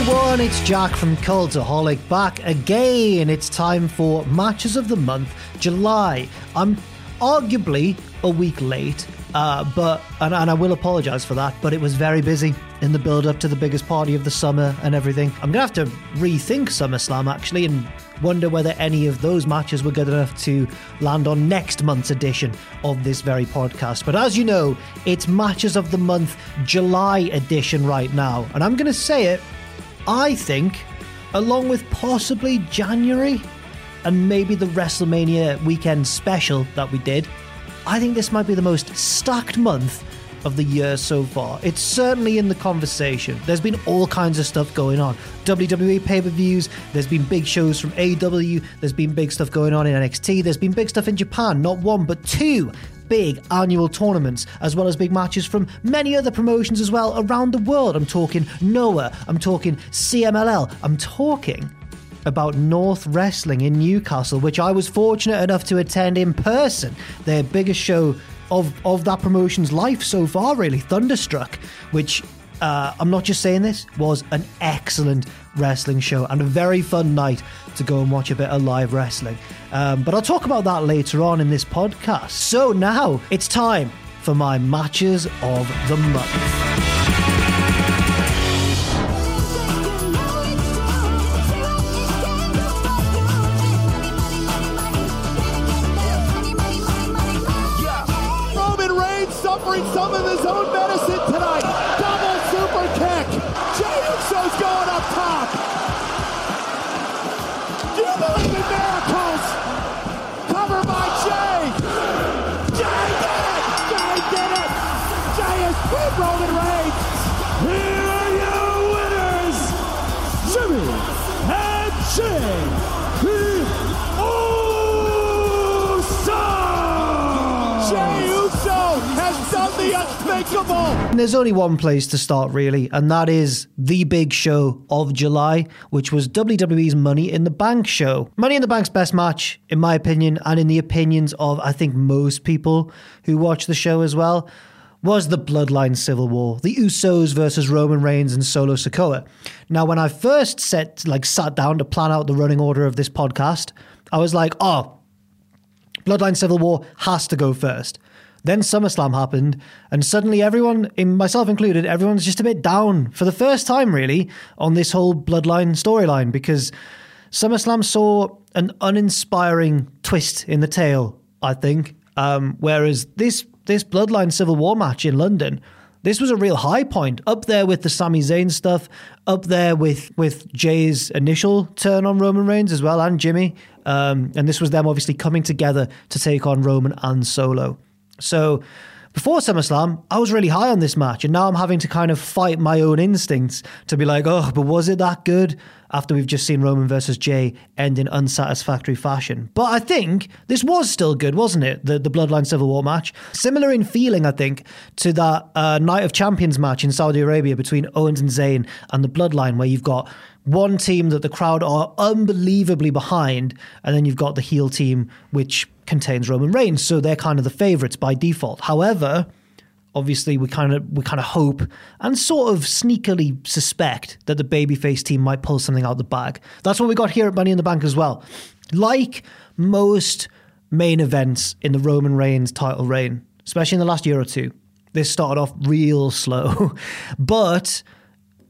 everyone. It's Jack from Cultaholic back again. It's time for Matches of the Month, July. I'm arguably a week late, uh, but and, and I will apologise for that. But it was very busy in the build up to the biggest party of the summer and everything. I'm gonna have to rethink SummerSlam actually and wonder whether any of those matches were good enough to land on next month's edition of this very podcast. But as you know, it's Matches of the Month July edition right now, and I'm gonna say it. I think, along with possibly January and maybe the WrestleMania weekend special that we did, I think this might be the most stacked month of the year so far. It's certainly in the conversation. There's been all kinds of stuff going on. WWE pay per views, there's been big shows from AEW, there's been big stuff going on in NXT, there's been big stuff in Japan, not one, but two big annual tournaments, as well as big matches from many other promotions as well around the world. I'm talking Noah, I'm talking CMLL, I'm talking about North Wrestling in Newcastle, which I was fortunate enough to attend in person. Their biggest show of, of that promotion's life so far, really, Thunderstruck, which uh, I'm not just saying this, was an excellent wrestling show and a very fun night to go and watch a bit of live wrestling. Um, but I'll talk about that later on in this podcast. So now it's time for my matches of the month. And there's only one place to start, really, and that is the big show of July, which was WWE's Money in the Bank show. Money in the Bank's best match, in my opinion, and in the opinions of, I think, most people who watch the show as well, was the Bloodline Civil War, the Usos versus Roman Reigns and Solo Sikoa. Now, when I first set, like, sat down to plan out the running order of this podcast, I was like, oh, Bloodline Civil War has to go first. Then SummerSlam happened, and suddenly everyone, myself included, everyone's just a bit down for the first time, really, on this whole Bloodline storyline because SummerSlam saw an uninspiring twist in the tale, I think. Um, whereas this this Bloodline Civil War match in London, this was a real high point, up there with the Sami Zayn stuff, up there with with Jey's initial turn on Roman Reigns as well, and Jimmy. Um, and this was them obviously coming together to take on Roman and Solo. So before SummerSlam, I was really high on this match, and now I'm having to kind of fight my own instincts to be like, oh, but was it that good? After we've just seen Roman versus Jey end in unsatisfactory fashion. But I think this was still good, wasn't it? The, the Bloodline Civil War match. Similar in feeling, I think, to that uh, Night of Champions match in Saudi Arabia between Owens and Zayn and the Bloodline, where you've got one team that the crowd are unbelievably behind, and then you've got the heel team, which contains Roman Reigns. So they're kind of the favorites by default. However, obviously we kind of we kind of hope and sort of sneakily suspect that the babyface team might pull something out of the bag. That's what we got here at Money in the Bank as well. Like most main events in the Roman Reigns title reign, especially in the last year or two, this started off real slow, but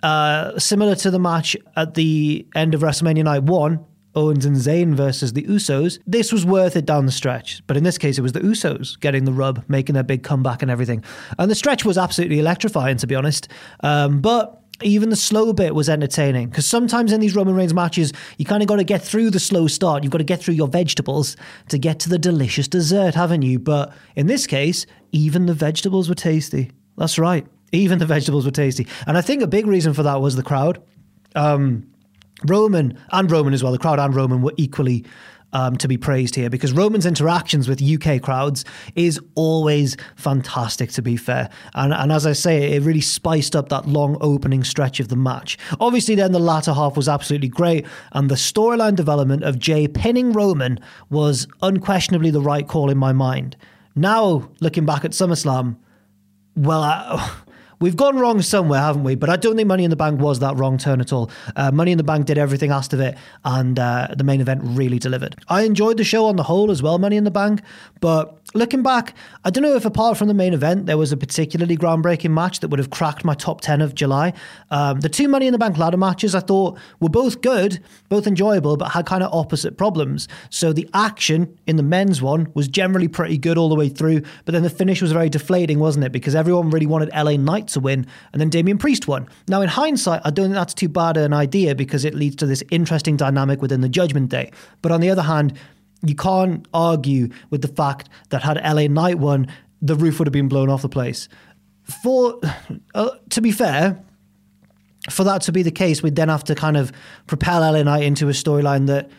uh, similar to the match at the end of WrestleMania Night One, Owens and Zayn versus the Usos, this was worth it down the stretch. But in this case, it was the Usos getting the rub, making their big comeback and everything. And the stretch was absolutely electrifying, to be honest. Um, but even the slow bit was entertaining because sometimes in these Roman Reigns matches, you kind of got to get through the slow start. You've got to get through your vegetables to get to the delicious dessert, haven't you? But in this case, even the vegetables were tasty. That's right. Even the vegetables were tasty. And I think a big reason for that was the crowd. Um, Roman and Roman as well, the crowd and Roman were equally um, to be praised here because Roman's interactions with UK crowds is always fantastic, to be fair. And, and as I say, it really spiced up that long opening stretch of the match. Obviously, then the latter half was absolutely great, and the storyline development of Jey pinning Roman was unquestionably the right call in my mind. Now, looking back at SummerSlam, well, I, We've gone wrong somewhere, haven't we? But I don't think Money in the Bank was that wrong turn at all. Uh, Money in the Bank did everything asked of it, and uh, the main event really delivered. I enjoyed the show on the whole as well, Money in the Bank, but looking back, I don't know if apart from the main event, there was a particularly groundbreaking match that would have cracked my top 10 of July. Um, the two Money in the Bank ladder matches I thought were both good, both enjoyable, but had kind of opposite problems. So the action in the men's one was generally pretty good all the way through, but then the finish was very deflating, wasn't it? Because everyone really wanted LA Knight to win, and then Damian Priest won. Now, in hindsight, I don't think that's too bad an idea because it leads to this interesting dynamic within the Judgment Day. But on the other hand, you can't argue with the fact that had LA Knight won, the roof would have been blown off the place. For uh, to be fair, for that to be the case, we'd then have to kind of propel LA Knight into a storyline that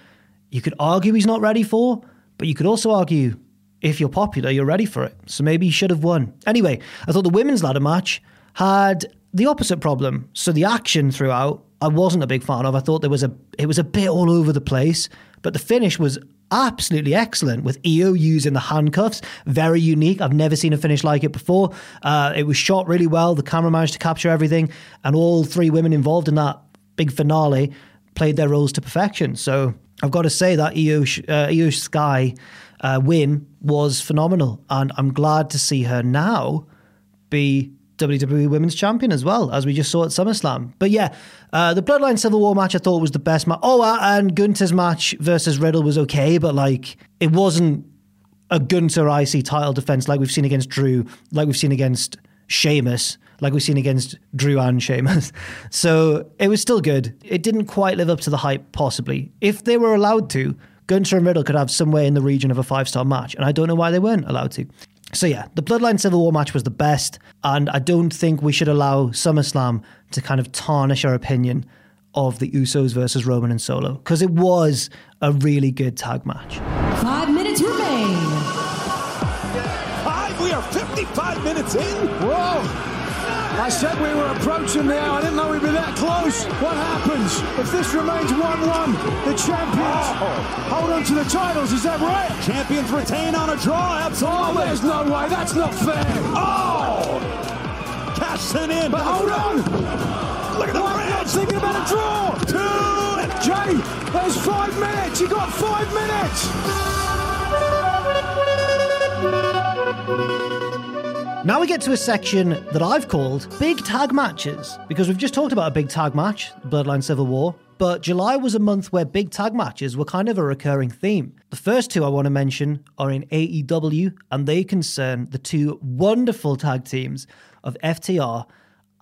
you could argue he's not ready for, but you could also argue if you're popular, you're ready for it. So maybe he should have won. Anyway, I thought the women's ladder match had the opposite problem. So the action throughout, I wasn't a big fan of. I thought there was a it was a bit all over the place, but the finish was absolutely excellent with Iyo using the handcuffs. Very unique. I've never seen a finish like it before. Uh, it was shot really well. The camera managed to capture everything, and all three women involved in that big finale played their roles to perfection. So I've got to say that Iyo, uh, Iyo Sky uh, win was phenomenal, and I'm glad to see her now be WWE Women's Champion as well, as we just saw at SummerSlam. But yeah, uh, the Bloodline Civil War match I thought was the best match. Oh, uh, and Gunther's match versus Riddle was okay, but like it wasn't a Gunther IC title defense like we've seen against Drew, like we've seen against Sheamus, like we've seen against Drew and Sheamus. So it was still good. It didn't quite live up to the hype, possibly. If they were allowed to, Gunther and Riddle could have somewhere in the region of a five star match, and I don't know why they weren't allowed to. So yeah, the Bloodline Civil War match was the best, and I don't think we should allow SummerSlam to kind of tarnish our opinion of the Usos versus Roman and Solo because it was a really good tag match. Five minutes remain. Five, we are 55 minutes in. Whoa. I said we were approaching the hour. I didn't know we'd be that close. What happens if this remains 1-1? The champions oh. hold on to the titles. Is that right? Champions retain on a draw. Absolutely. Oh, there's no way. That's not fair. Oh! Cashing in. But hold on. Look at the bridge. Not thinking about a draw. Two. Jey, there's five minutes. You got five minutes. Now we get to a section that I've called Big Tag Matches, because we've just talked about a big tag match, Bloodline Civil War, but July was a month where big tag matches were kind of a recurring theme. The first two I want to mention are in AEW, and they concern the two wonderful tag teams of FTR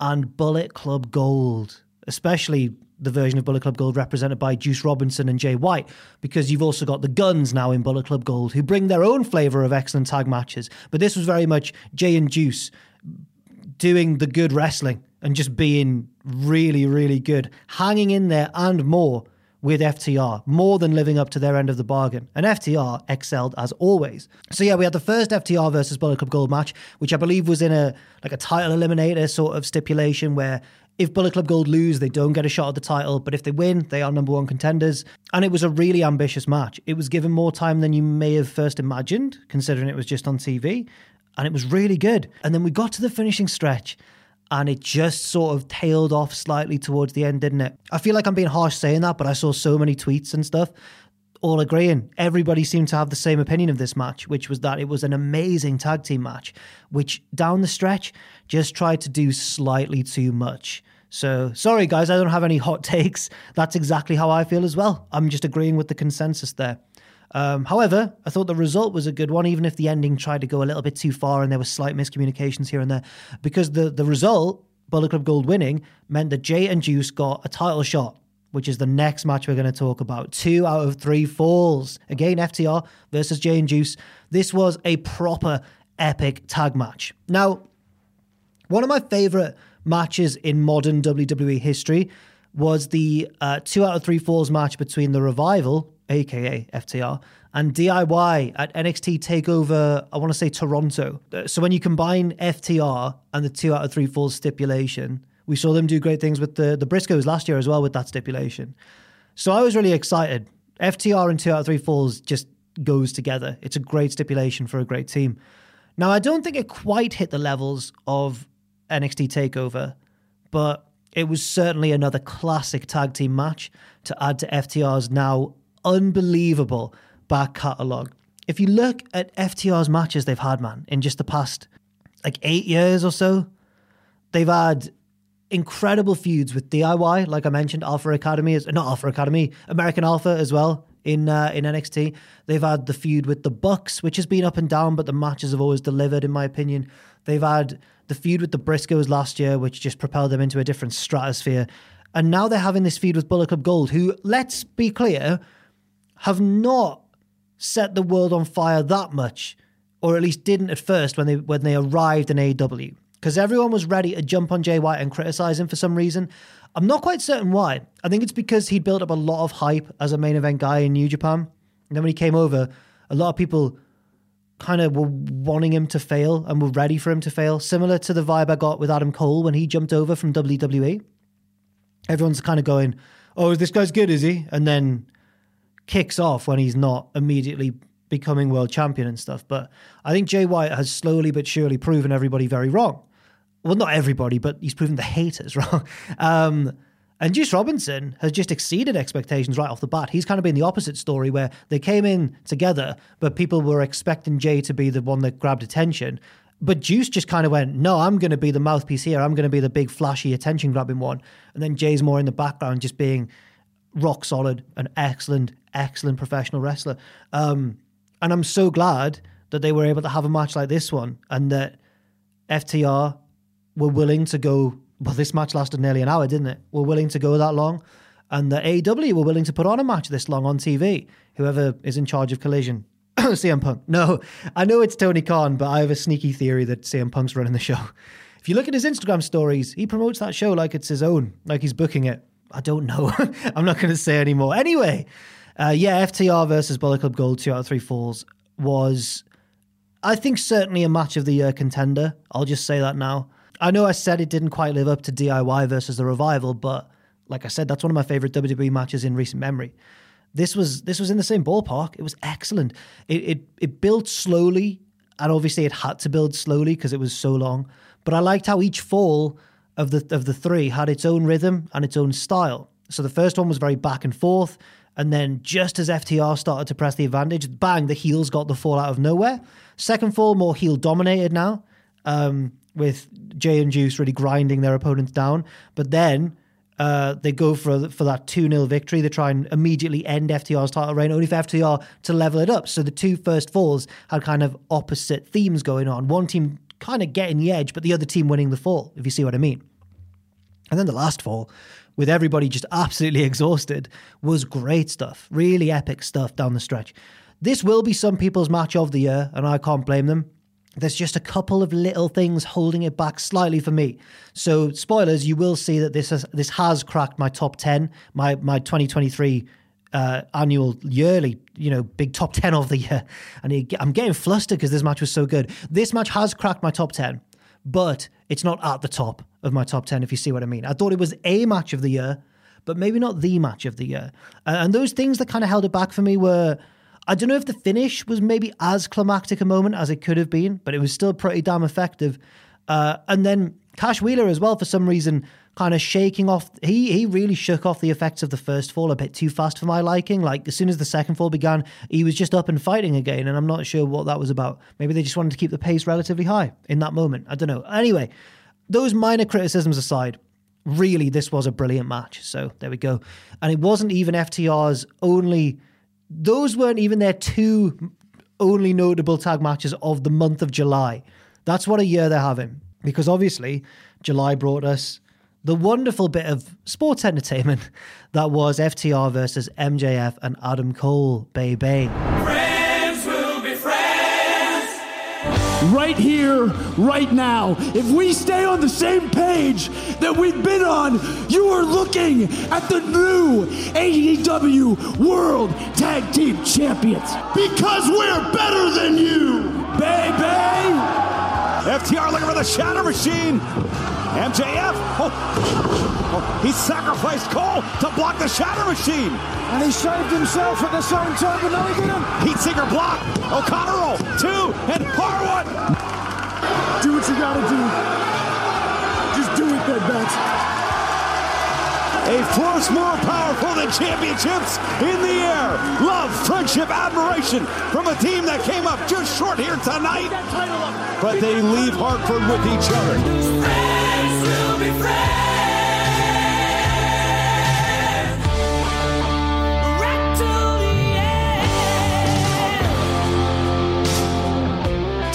and Bullet Club Gold, especially the version of Bullet Club Gold represented by Juice Robinson and Jay White, because you've also got the Guns now in Bullet Club Gold, who bring their own flavour of excellent tag matches. But this was very much Jay and Juice doing the good wrestling and just being really, really good, hanging in there and more with FTR, more than living up to their end of the bargain. And FTR excelled as always. So yeah, we had the first FTR versus Bullet Club Gold match, which I believe was in a like a title eliminator sort of stipulation where If Bullet Club Gold lose, they don't get a shot at the title, but if they win, they are number one contenders. And it was a really ambitious match. It was given more time than you may have first imagined, considering it was just on TV, and it was really good. And then we got to the finishing stretch, and it just sort of tailed off slightly towards the end, didn't it? I feel like I'm being harsh saying that, but I saw so many tweets and stuff all agreeing. Everybody seemed to have the same opinion of this match, which was that it was an amazing tag team match, which down the stretch just tried to do slightly too much. So, sorry guys, I don't have any hot takes. That's exactly how I feel as well. I'm just agreeing with the consensus there. Um, however, I thought the result was a good one, even if the ending tried to go a little bit too far and there were slight miscommunications here and there. Because the, the result, Bullet Club Gold winning, meant that Jay and Juice got a title shot, which is the next match we're going to talk about. Two out of three falls. Again, FTR versus Jay and Juice. This was a proper epic tag match. Now, one of my favorite matches in modern WWE history was the uh, two out of three falls match between the Revival, aka FTR, and DIY at NXT Takeover. I want to say Toronto. Uh, So when you combine FTR and the two out of three falls stipulation, we saw them do great things with the the Briscoes last year as well with that stipulation. So I was really excited. FTR and two out of three falls just goes together. It's a great stipulation for a great team. Now I don't think it quite hit the levels of NXT Takeover, but it was certainly another classic tag team match to add to FTR's now unbelievable back catalogue. If you look at FTR's matches they've had, man, in just the past like eight years or so, they've had incredible feuds with DIY, like I mentioned, Alpha Academy is not Alpha Academy, American Alpha as well in uh, in NXT. They've had the feud with the Bucks, which has been up and down, but the matches have always delivered, in my opinion. They've had the feud with the Briscoes last year, which just propelled them into a different stratosphere. And now they're having this feud with Bullet Club Gold, who, let's be clear, have not set the world on fire that much, or at least didn't at first when they when they arrived in AEW. Because everyone was ready to jump on Jay White and criticize him for some reason. I'm not quite certain why. I think it's because he built up a lot of hype as a main event guy in New Japan. And then when he came over, a lot of people kind of were wanting him to fail and were ready for him to fail. Similar to the vibe I got with Adam Cole when he jumped over from WWE. Everyone's kind of going, "Oh, this guy's good, is he?" And then kicks off when he's not immediately becoming world champion and stuff. But I think Jay White has slowly but surely proven everybody very wrong. Well, not everybody, but he's proven the haters wrong. Um, and Juice Robinson has just exceeded expectations right off the bat. He's kind of been the opposite story where they came in together, but people were expecting Jay to be the one that grabbed attention. But Juice just kind of went, no, I'm going to be the mouthpiece here. I'm going to be the big, flashy, attention grabbing one. And then Jay's more in the background, just being rock solid, an excellent, excellent professional wrestler. Um, and I'm so glad that they were able to have a match like this one and that FTR were willing to go. Well, this match lasted nearly an hour, didn't it? We're willing to go that long. And the AEW were willing to put on a match this long on TV. Whoever is in charge of Collision. CM Punk. No, I know it's Tony Khan, but I have a sneaky theory that CM Punk's running the show. If you look at his Instagram stories, he promotes that show like it's his own, like he's booking it. I don't know. I'm not going to say anymore. Anyway, uh, yeah, FTR versus Bullet Club Gold, two out of three falls, was, I think, certainly a match of the year contender. I'll just say that now. I know I said it didn't quite live up to DIY versus the Revival, but like I said, that's one of my favorite WWE matches in recent memory. This was this was in the same ballpark. It was excellent. It it, it built slowly, and obviously it had to build slowly because it was so long. But I liked how each fall of the of the three had its own rhythm and its own style. So the first one was very back and forth, and then just as FTR started to press the advantage, bang, the heels got the fall out of nowhere. Second fall more heel dominated now, um, with Jay and Juice really grinding their opponents down. But then uh, they go for for that 2 0 victory. They try and immediately end FTR's title reign, only for FTR to level it up. So the two first falls had kind of opposite themes going on. One team kind of getting the edge, but the other team winning the fall, if you see what I mean. And then the last fall, with everybody just absolutely exhausted, was great stuff. Really epic stuff down the stretch. This will be some people's match of the year, and I can't blame them. There's just a couple of little things holding it back slightly for me. So, spoilers, you will see that this has this has cracked my top ten, my my 2023 uh, annual yearly, you know, big top 10 of the year. And I'm getting flustered because this match was so good. This match has cracked my top 10, but it's not at the top. of my top 10, if you see what I mean. I thought it was a match of the year, but maybe not the match of the year. Uh, and those things that kind of held it back for me were I don't know if the finish was maybe as climactic a moment as it could have been, but it was still pretty damn effective. Uh, and then Cash Wheeler as well, for some reason, kind of shaking off. He he really shook off the effects of the first fall a bit too fast for my liking. Like as soon as the second fall began, he was just up and fighting again, and I'm not sure what that was about. Maybe they just wanted to keep the pace relatively high in that moment. I don't know. Anyway, those minor criticisms aside, really this was a brilliant match. So there we go. And it wasn't even FTR's only. Those weren't even their two only notable tag matches of the month of July. That's what a year they're having. Because obviously, July brought us the wonderful bit of sports entertainment that was FTR versus MJF and Adam Cole, baby. Friends Right here, right now. If we stay on the same page that we've been on, you are looking at the new AEW World Tag Team Champions. Because we're better than you, baby! FTR looking for the Shatter Machine. MJF. Oh. He sacrificed Cole to block the Shatter Machine. And he saved himself at the same time, but no, he didn't. Heat Seeker block. O'Connor roll. Two. And Harwood. Do what you gotta do. Just do it, Bed Bats. A force more powerful than championships in the air. Love, friendship, admiration from a team that came up just short here tonight. But they leave Hartford with each other.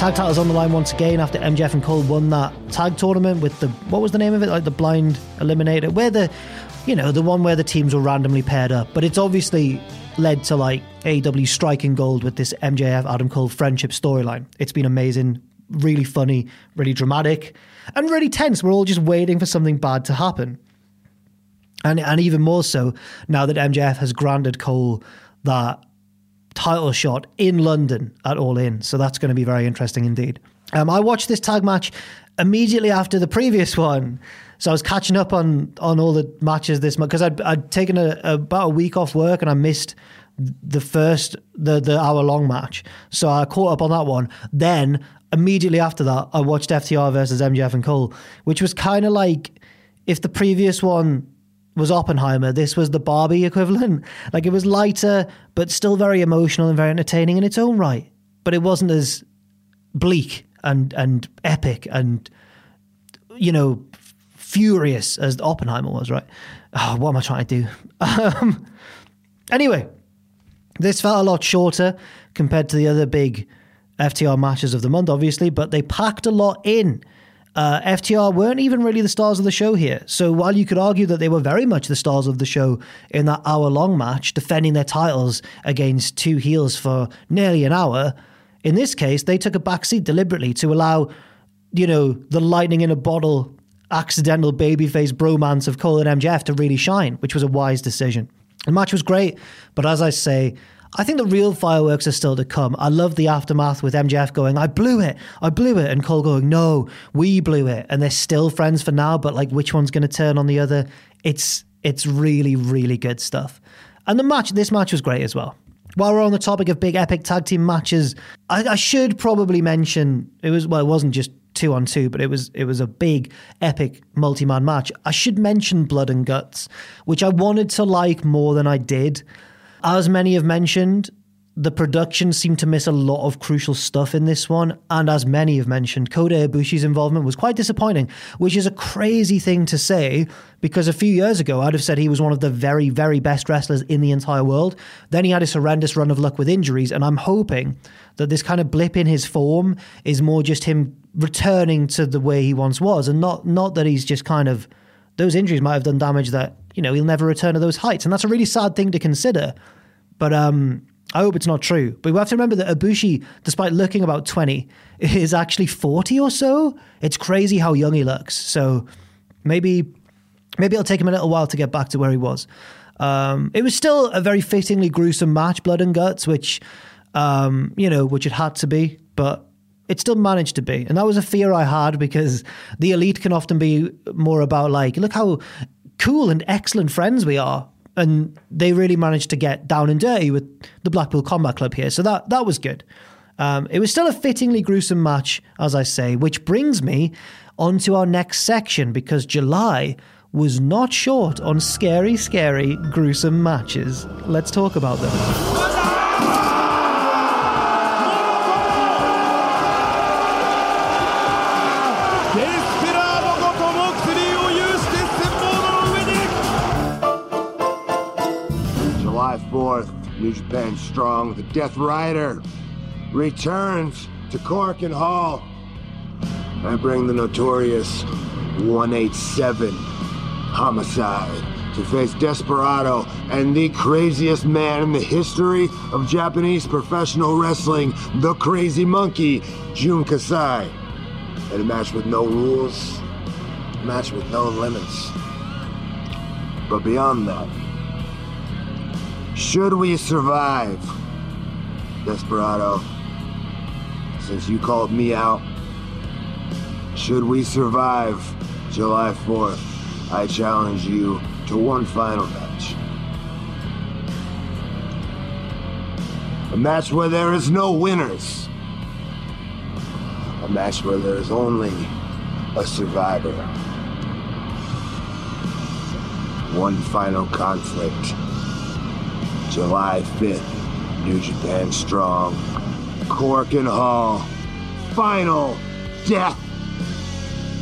Tag titles on the line once again after MJF and Cole won that tag tournament with the what was the name of it? Like the blind eliminator, where the you know, the one where the teams were randomly paired up. But it's obviously led to like AEW striking gold with this MJF Adam Cole friendship storyline. It's been amazing, really funny, really dramatic, and really tense. We're all just waiting for something bad to happen. And and even more so now that MJF has granted Cole that title shot in London at All In. So that's going to be very interesting indeed. Um, I watched this tag match immediately after the previous one. So I was catching up on on all the matches this month because I'd, I'd taken a, about a week off work and I missed the first the the hour long match. So I caught up on that one. Then immediately after that, I watched FTR versus MJF and Cole, which was kind of like if the previous one was Oppenheimer, this was the Barbie equivalent. Like it was lighter, but still very emotional and very entertaining in its own right. But it wasn't as bleak and and epic and you know furious as Oppenheimer was. Right? Oh, what am I trying to do? Um, anyway, this felt a lot shorter compared to the other big FTR matches of the month, obviously, but they packed a lot in. Uh, FTR weren't even really the stars of the show here. So while you could argue that they were very much the stars of the show in that hour long match, defending their titles against two heels for nearly an hour, in this case, they took a backseat deliberately to allow, you know, the lightning in a bottle accidental babyface bromance of Cole and MJF to really shine, which was a wise decision. The match was great, but as I say, I think the real fireworks are still to come. I love the aftermath with MJF going, I blew it, I blew it, and Cole going, no, we blew it. And they're still friends for now, but like which one's going to turn on the other? It's it's really, really good stuff. And the match, this match was great as well. While we're on the topic of big epic tag team matches, I, I should probably mention it was well, it wasn't just two on two, but it was it was a big epic multi man match. I should mention Blood and Guts, which I wanted to like more than I did. As many have mentioned, the production seemed to miss a lot of crucial stuff in this one, and as many have mentioned, Kota Ibushi's involvement was quite disappointing, which is a crazy thing to say because a few years ago I'd have said he was one of the very, very best wrestlers in the entire world. Then he had his horrendous run of luck with injuries, and I'm hoping that this kind of blip in his form is more just him returning to the way he once was, and not not that he's just kind of those injuries might have done damage that you know he'll never return to those heights, and that's a really sad thing to consider. But um, I hope it's not true. But we have to remember that Ibushi, despite looking about 20, is actually 40 or so. It's crazy how young he looks. So maybe maybe it'll take him a little while to get back to where he was. Um, it was still a very fittingly gruesome match, blood and guts, which um, you know, which it had to be. But it still managed to be. And that was a fear I had because the elite can often be more about like, look how cool and excellent friends we are. And they really managed to get down and dirty with the Blackpool Combat Club here. So that that was good. Um, it was still a fittingly gruesome match, as I say, which brings me on to our next section because July was not short on scary, scary, gruesome matches. Let's talk about them. 4th, New Japan Strong, the Death Rider, returns to Korakuen Hall. I bring the notorious 187 Homicide to face Desperado and the craziest man in the history of Japanese professional wrestling, the Crazy Monkey, Jun Kasai. In a match with no rules, a match with no limits. But beyond that, should we survive, Desperado, since you called me out, should we survive July 4th, I challenge you to one final match. A match where there is no winners. A match where there is only a survivor. One final conflict. July 5th, New Japan Strong, Korakuen Hall, final death.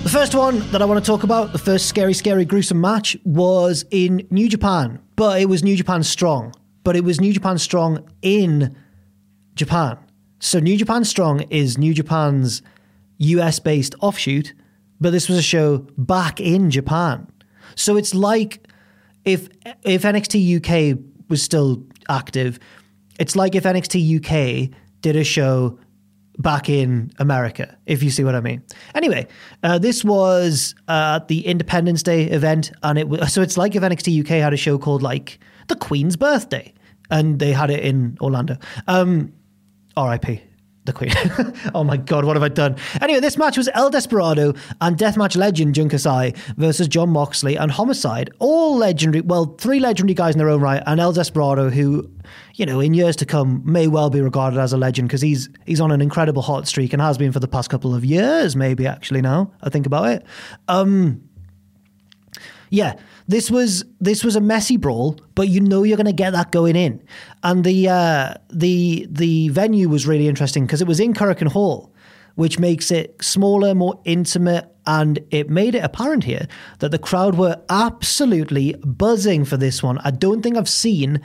The first one that I want to talk about, the first scary, scary, gruesome match, was in New Japan, but it was New Japan Strong. But it was New Japan Strong in Japan. So New Japan Strong is New Japan's US based offshoot, but this was a show back in Japan. So it's like if if NXT UK was still active, it's like if NXT UK did a show back in America, if you see what I mean. Anyway, uh, this was uh, the Independence Day event, and it was so it's like if NXT UK had a show called like the Queen's Birthday, and they had it in Orlando. Um, R.I.P. The Queen. oh my God, what have I done? Anyway, this match was El Desperado and deathmatch legend Jun Kasai versus John Moxley and Homicide. All legendary, well, three legendary guys in their own right, and El Desperado, who, you know, in years to come may well be regarded as a legend because he's he's on an incredible hot streak and has been for the past couple of years, maybe actually. Now I think about it. Um, yeah, this was this was a messy brawl, but you know you're going to get that going in, and the uh, the the venue was really interesting because it was in Korakuen Hall, which makes it smaller, more intimate, and it made it apparent here that the crowd were absolutely buzzing for this one. I don't think I've seen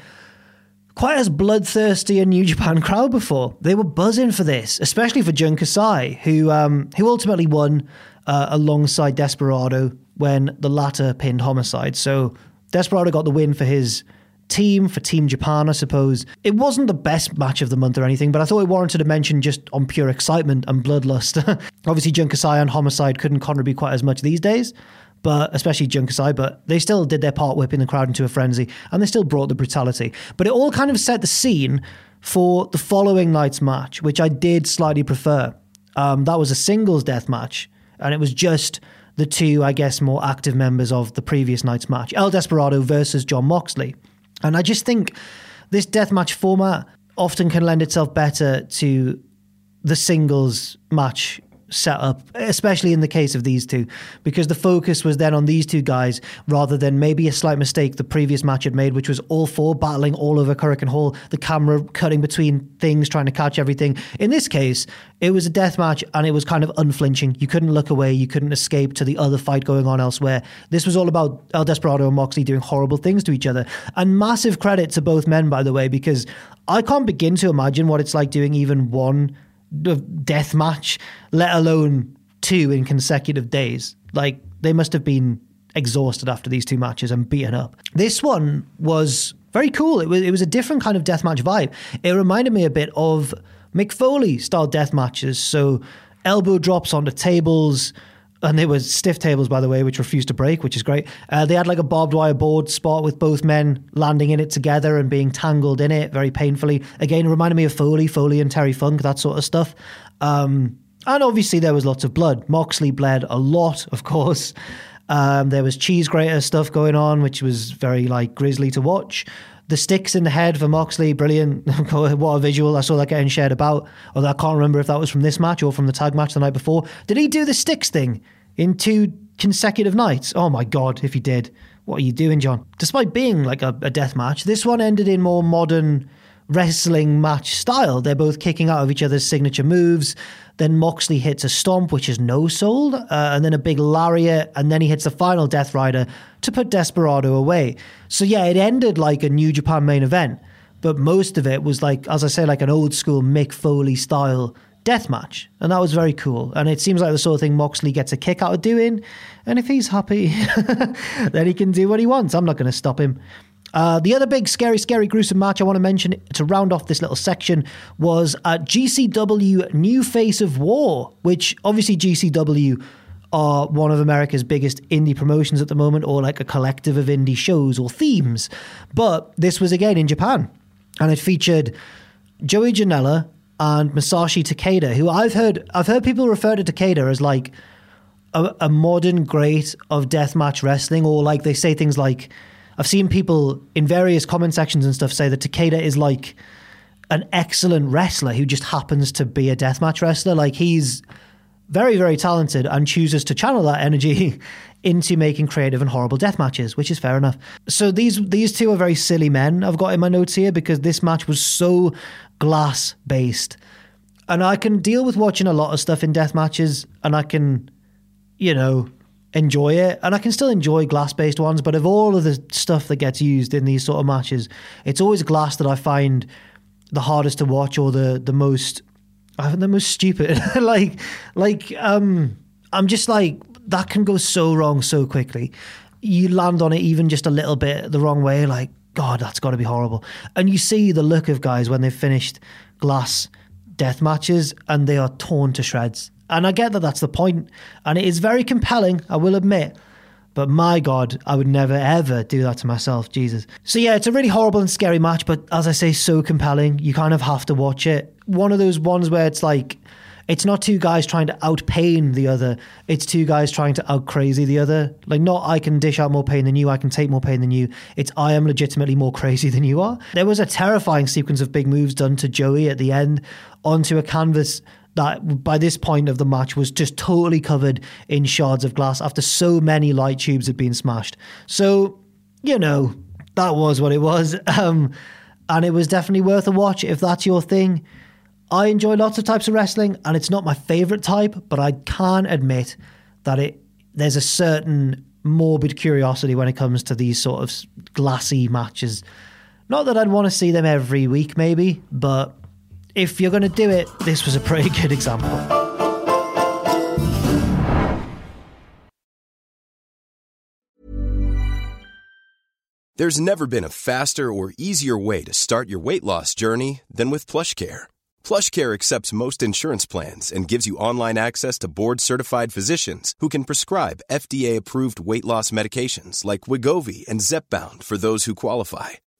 quite as bloodthirsty a New Japan crowd before. They were buzzing for this, especially for Jun Kasai, who um, who ultimately won uh, alongside Desperado when the latter pinned Homicide. So Desperado got the win for his team, for Team Japan, I suppose. It wasn't the best match of the month or anything, but I thought it warranted a mention just on pure excitement and bloodlust. Obviously, Jun Kasai and Homicide couldn't contribute quite as much these days, but especially Jun Kasai, but they still did their part whipping the crowd into a frenzy, and they still brought the brutality. But it all kind of set the scene for the following night's match, which I did slightly prefer. Um, that was a singles death match, and it was just the two, I guess, more active members of the previous night's match El Desperado versus John Moxley. And I just think this deathmatch format often can lend itself better to the singles match setup, especially in the case of these two, because the focus was then on these two guys rather than maybe a slight mistake the previous match had made, which was all four battling all over Korakuen Hall, the camera cutting between things, trying to catch everything. In this case, it was a death match and it was kind of unflinching. You couldn't look away, you couldn't escape to the other fight going on elsewhere. This was all about El Desperado and Moxley doing horrible things to each other. And massive credit to both men, by the way, because I can't begin to imagine what it's like doing even one death match, let alone two in consecutive days. Like they must have been exhausted after these two matches and beaten up. This one was very cool. It was it was a different kind of deathmatch vibe. It reminded me a bit of Mick Foley style death matches. So elbow drops onto tables. And they were stiff tables, by the way, which refused to break, which is great. Uh, they had like a barbed wire board spot with both men landing in it together and being tangled in it very painfully. Again, it reminded me of Foley, Foley and Terry Funk, that sort of stuff. Um, And obviously, there was lots of blood. Moxley bled a lot, of course. Um, there was cheese grater stuff going on, which was very like grisly to watch. The sticks in the head for Moxley, brilliant. what a visual. I saw that getting shared about. Although I can't remember if that was from this match or from the tag match the night before. Did he do the sticks thing in two consecutive nights? Oh my God, if he did. What are you doing, John? Despite being like a, a death match, this one ended in more modern wrestling match style. They're both kicking out of each other's signature moves. Then Moxley hits a stomp, which is no sold, uh, and then a big lariat, and then he hits the final Death Rider to put Desperado away. So yeah, it ended like a New Japan main event, but most of it was like, as I say, like an old school Mick Foley style death match, and that was very cool. And it seems like the sort of thing Moxley gets a kick out of doing. And if he's happy, then he can do what he wants. I'm not going to stop him. Uh, the other big scary, scary, gruesome match I want to mention to round off this little section was uh, GCW New Face of War, which obviously GCW are one of America's biggest indie promotions at the moment, or like a collective of indie shows or themes. But this was again in Japan, and it featured Joey Janela and Masashi Takeda, who I've heard I've heard people refer to Takeda as like a, a modern great of deathmatch wrestling, or like they say things like I've seen people in various comment sections and stuff say that Takeda is like an excellent wrestler who just happens to be a deathmatch wrestler. Like he's very, very talented and chooses to channel that energy into making creative and horrible death matches, which is fair enough. So these these two are very silly men. I've got in my notes here because this match was so glass based. And I can deal with watching a lot of stuff in death matches and I can, you know, enjoy it. And I can still enjoy glass based ones, but of all of the stuff that gets used in these sort of matches, it's always glass that I find the hardest to watch or the the most the most stupid. like like um I'm just like that can go so wrong so quickly. You land on it even just a little bit the wrong way, like, God, that's gotta be horrible. And you see the look of guys when they've finished glass death matches and they are torn to shreds and I get that that's the point, and it is very compelling, I will admit. But my God, I would never ever do that to myself, Jesus. So yeah, it's a really horrible and scary match, but as I say, so compelling. You kind of have to watch it. One of those ones where it's like, it's not two guys trying to out pain the other. It's two guys trying to out crazy the other. Like, not I can dish out more pain than you, I can take more pain than you. It's I am legitimately more crazy than you are. There was a terrifying sequence of big moves done to Joey at the end onto a canvas that by this point of the match was just totally covered in shards of glass after so many light tubes had been smashed. So, you know, that was what it was. Um, and it was definitely worth a watch if that's your thing. I enjoy lots of types of wrestling, and it's not my favorite type, but I can admit that it there's a certain morbid curiosity when it comes to these sort of glassy matches. Not that I'd want to see them every week, maybe, but if you're going to do it, this was a pretty good example. There's never been a faster or easier way to start your weight loss journey than with PlushCare. PlushCare accepts most insurance plans and gives you online access to board-certified physicians who can prescribe FDA-approved weight loss medications like Wegovy and Zepbound for those who qualify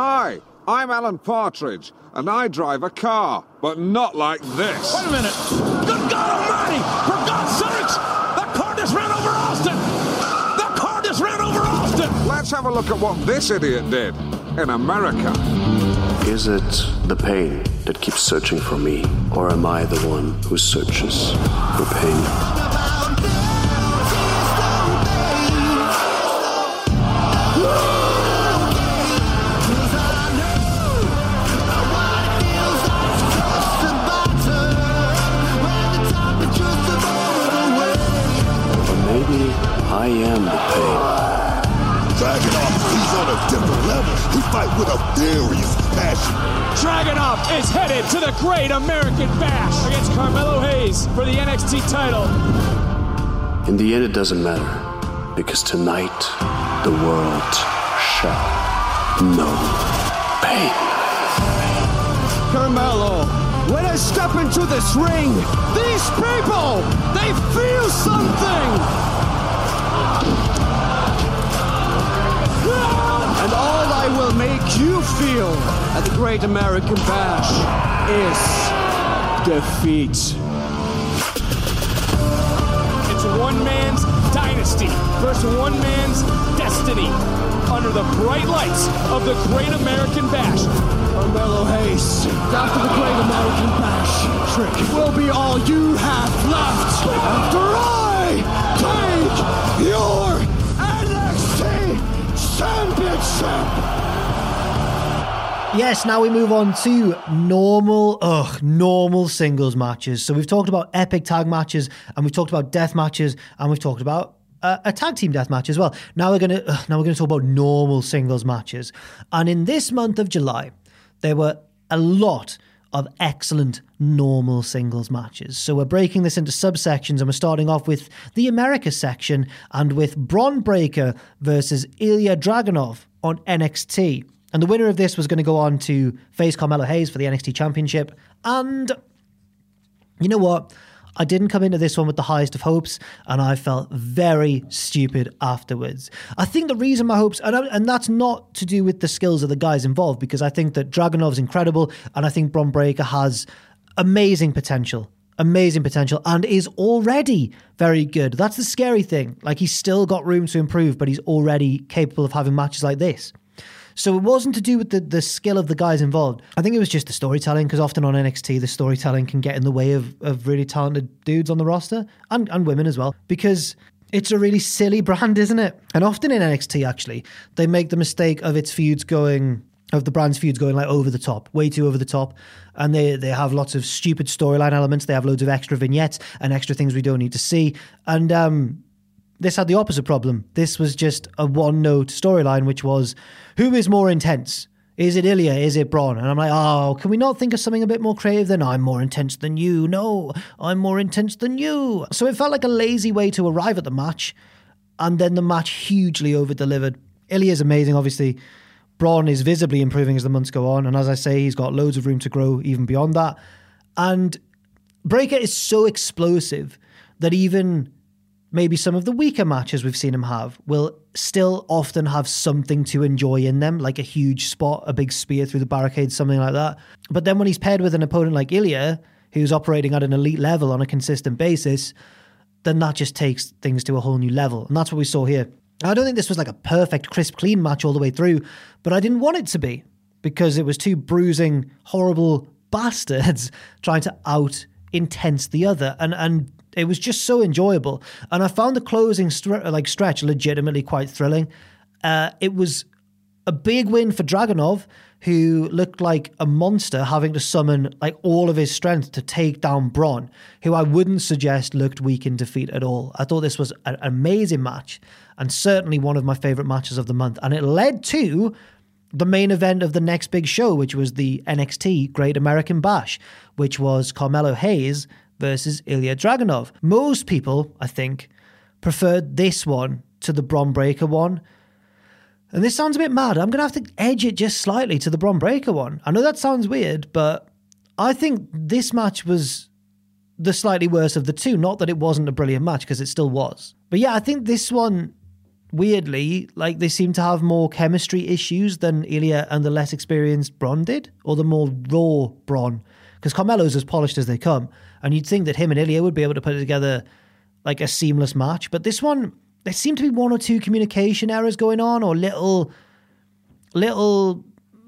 Hi, I'm Alan Partridge, and I drive a car, but not like this. Wait a minute. Good God Almighty! For God's sakes! That car just ran over Austin! That car just ran over Austin! Let's have a look at what this idiot did in America. Is it the pain that keeps searching for me, or am I the one who searches for pain? Fight furious passion. Dragunov is headed to the Great American Bash against Carmelo Hayes for the NXT title. In the end, it doesn't matter, because tonight the world shall know pain. Carmelo, when I step into this ring, these people, they feel something. Will make you feel at the Great American Bash is defeat. It's one man's dynasty versus one man's destiny under the bright lights of the Great American Bash. Carmelo Hayes, after the Great American Bash, Trick will be all you have left after I take your NXT Championship. Yes, now we move on to normal, ugh, normal singles matches. So we've talked about epic tag matches, and we've talked about death matches, and we've talked about uh, a tag team death match as well. Now we're gonna, now we're gonna talk about normal singles matches. And in this month of July, there were a lot of excellent normal singles matches. So we're breaking this into subsections, and we're starting off with the America section, and with Bron Breakker versus Ilya Dragunov on NXT. And the winner of this was going to go on to face Carmelo Hayes for the NXT Championship. And you know what? I didn't come into this one with the highest of hopes, and I felt very stupid afterwards. I think the reason my hopes, and, I- and that's not to do with the skills of the guys involved, because I think that Dragunov's incredible, and I think Bron Breakker has amazing potential. Amazing potential and is already very good. That's the scary thing. Like, he's still got room to improve, but he's already capable of having matches like this. So it wasn't to do with the, the skill of the guys involved. I think it was just the storytelling, because often on NXT, the storytelling can get in the way of, of really talented dudes on the roster and, and women as well, because it's a really silly brand, isn't it? And often in NXT, actually, they make the mistake of its feuds going, of the brand's feuds going like over the top, way too over the top. And they, they have lots of stupid storyline elements. They have loads of extra vignettes and extra things we don't need to see. And um, this had the opposite problem. This was just a one note storyline, which was who is more intense? Is it Ilya? Is it Bron? And I'm like, oh, can we not think of something a bit more creative than I'm more intense than you? No, I'm more intense than you. So it felt like a lazy way to arrive at the match. And then the match hugely over delivered. Ilya is amazing, obviously. Bron is visibly improving as the months go on. And as I say, he's got loads of room to grow even beyond that. And Breakker is so explosive that even maybe some of the weaker matches we've seen him have will still often have something to enjoy in them, like a huge spot, a big spear through the barricade, something like that. But then when he's paired with an opponent like Ilya, who's operating at an elite level on a consistent basis, then that just takes things to a whole new level. And that's what we saw here. I don't think this was like a perfect, crisp, clean match all the way through, but I didn't want it to be because it was two bruising, horrible bastards trying to out intense the other. And, and it was just so enjoyable. And I found the closing like stretch legitimately quite thrilling. Uh, it was a big win for Dragunov, who looked like a monster having to summon like all of his strength to take down Bron, who I wouldn't suggest looked weak in defeat at all. I thought this was an amazing match and certainly one of my favorite matches of the month. And it led to the main event of the next big show, which was the NXT Great American Bash, which was Carmelo Hayes versus Ilya Dragunov. Most people, I think, preferred this one to the Bron Breakker one. And this sounds a bit mad. I'm going to have to edge it just slightly to the Bron Breakker one. I know that sounds weird, but I think this match was the slightly worse of the two. Not that it wasn't a brilliant match, because it still was. But yeah, I think this one, weirdly, like they seem to have more chemistry issues than Ilya and the less experienced Bron did, or the more raw Bron. Because Carmelo's as polished as they come. And you'd think that him and Ilya would be able to put it together like a seamless match. But this one, there seemed to be one or two communication errors going on, or little, little,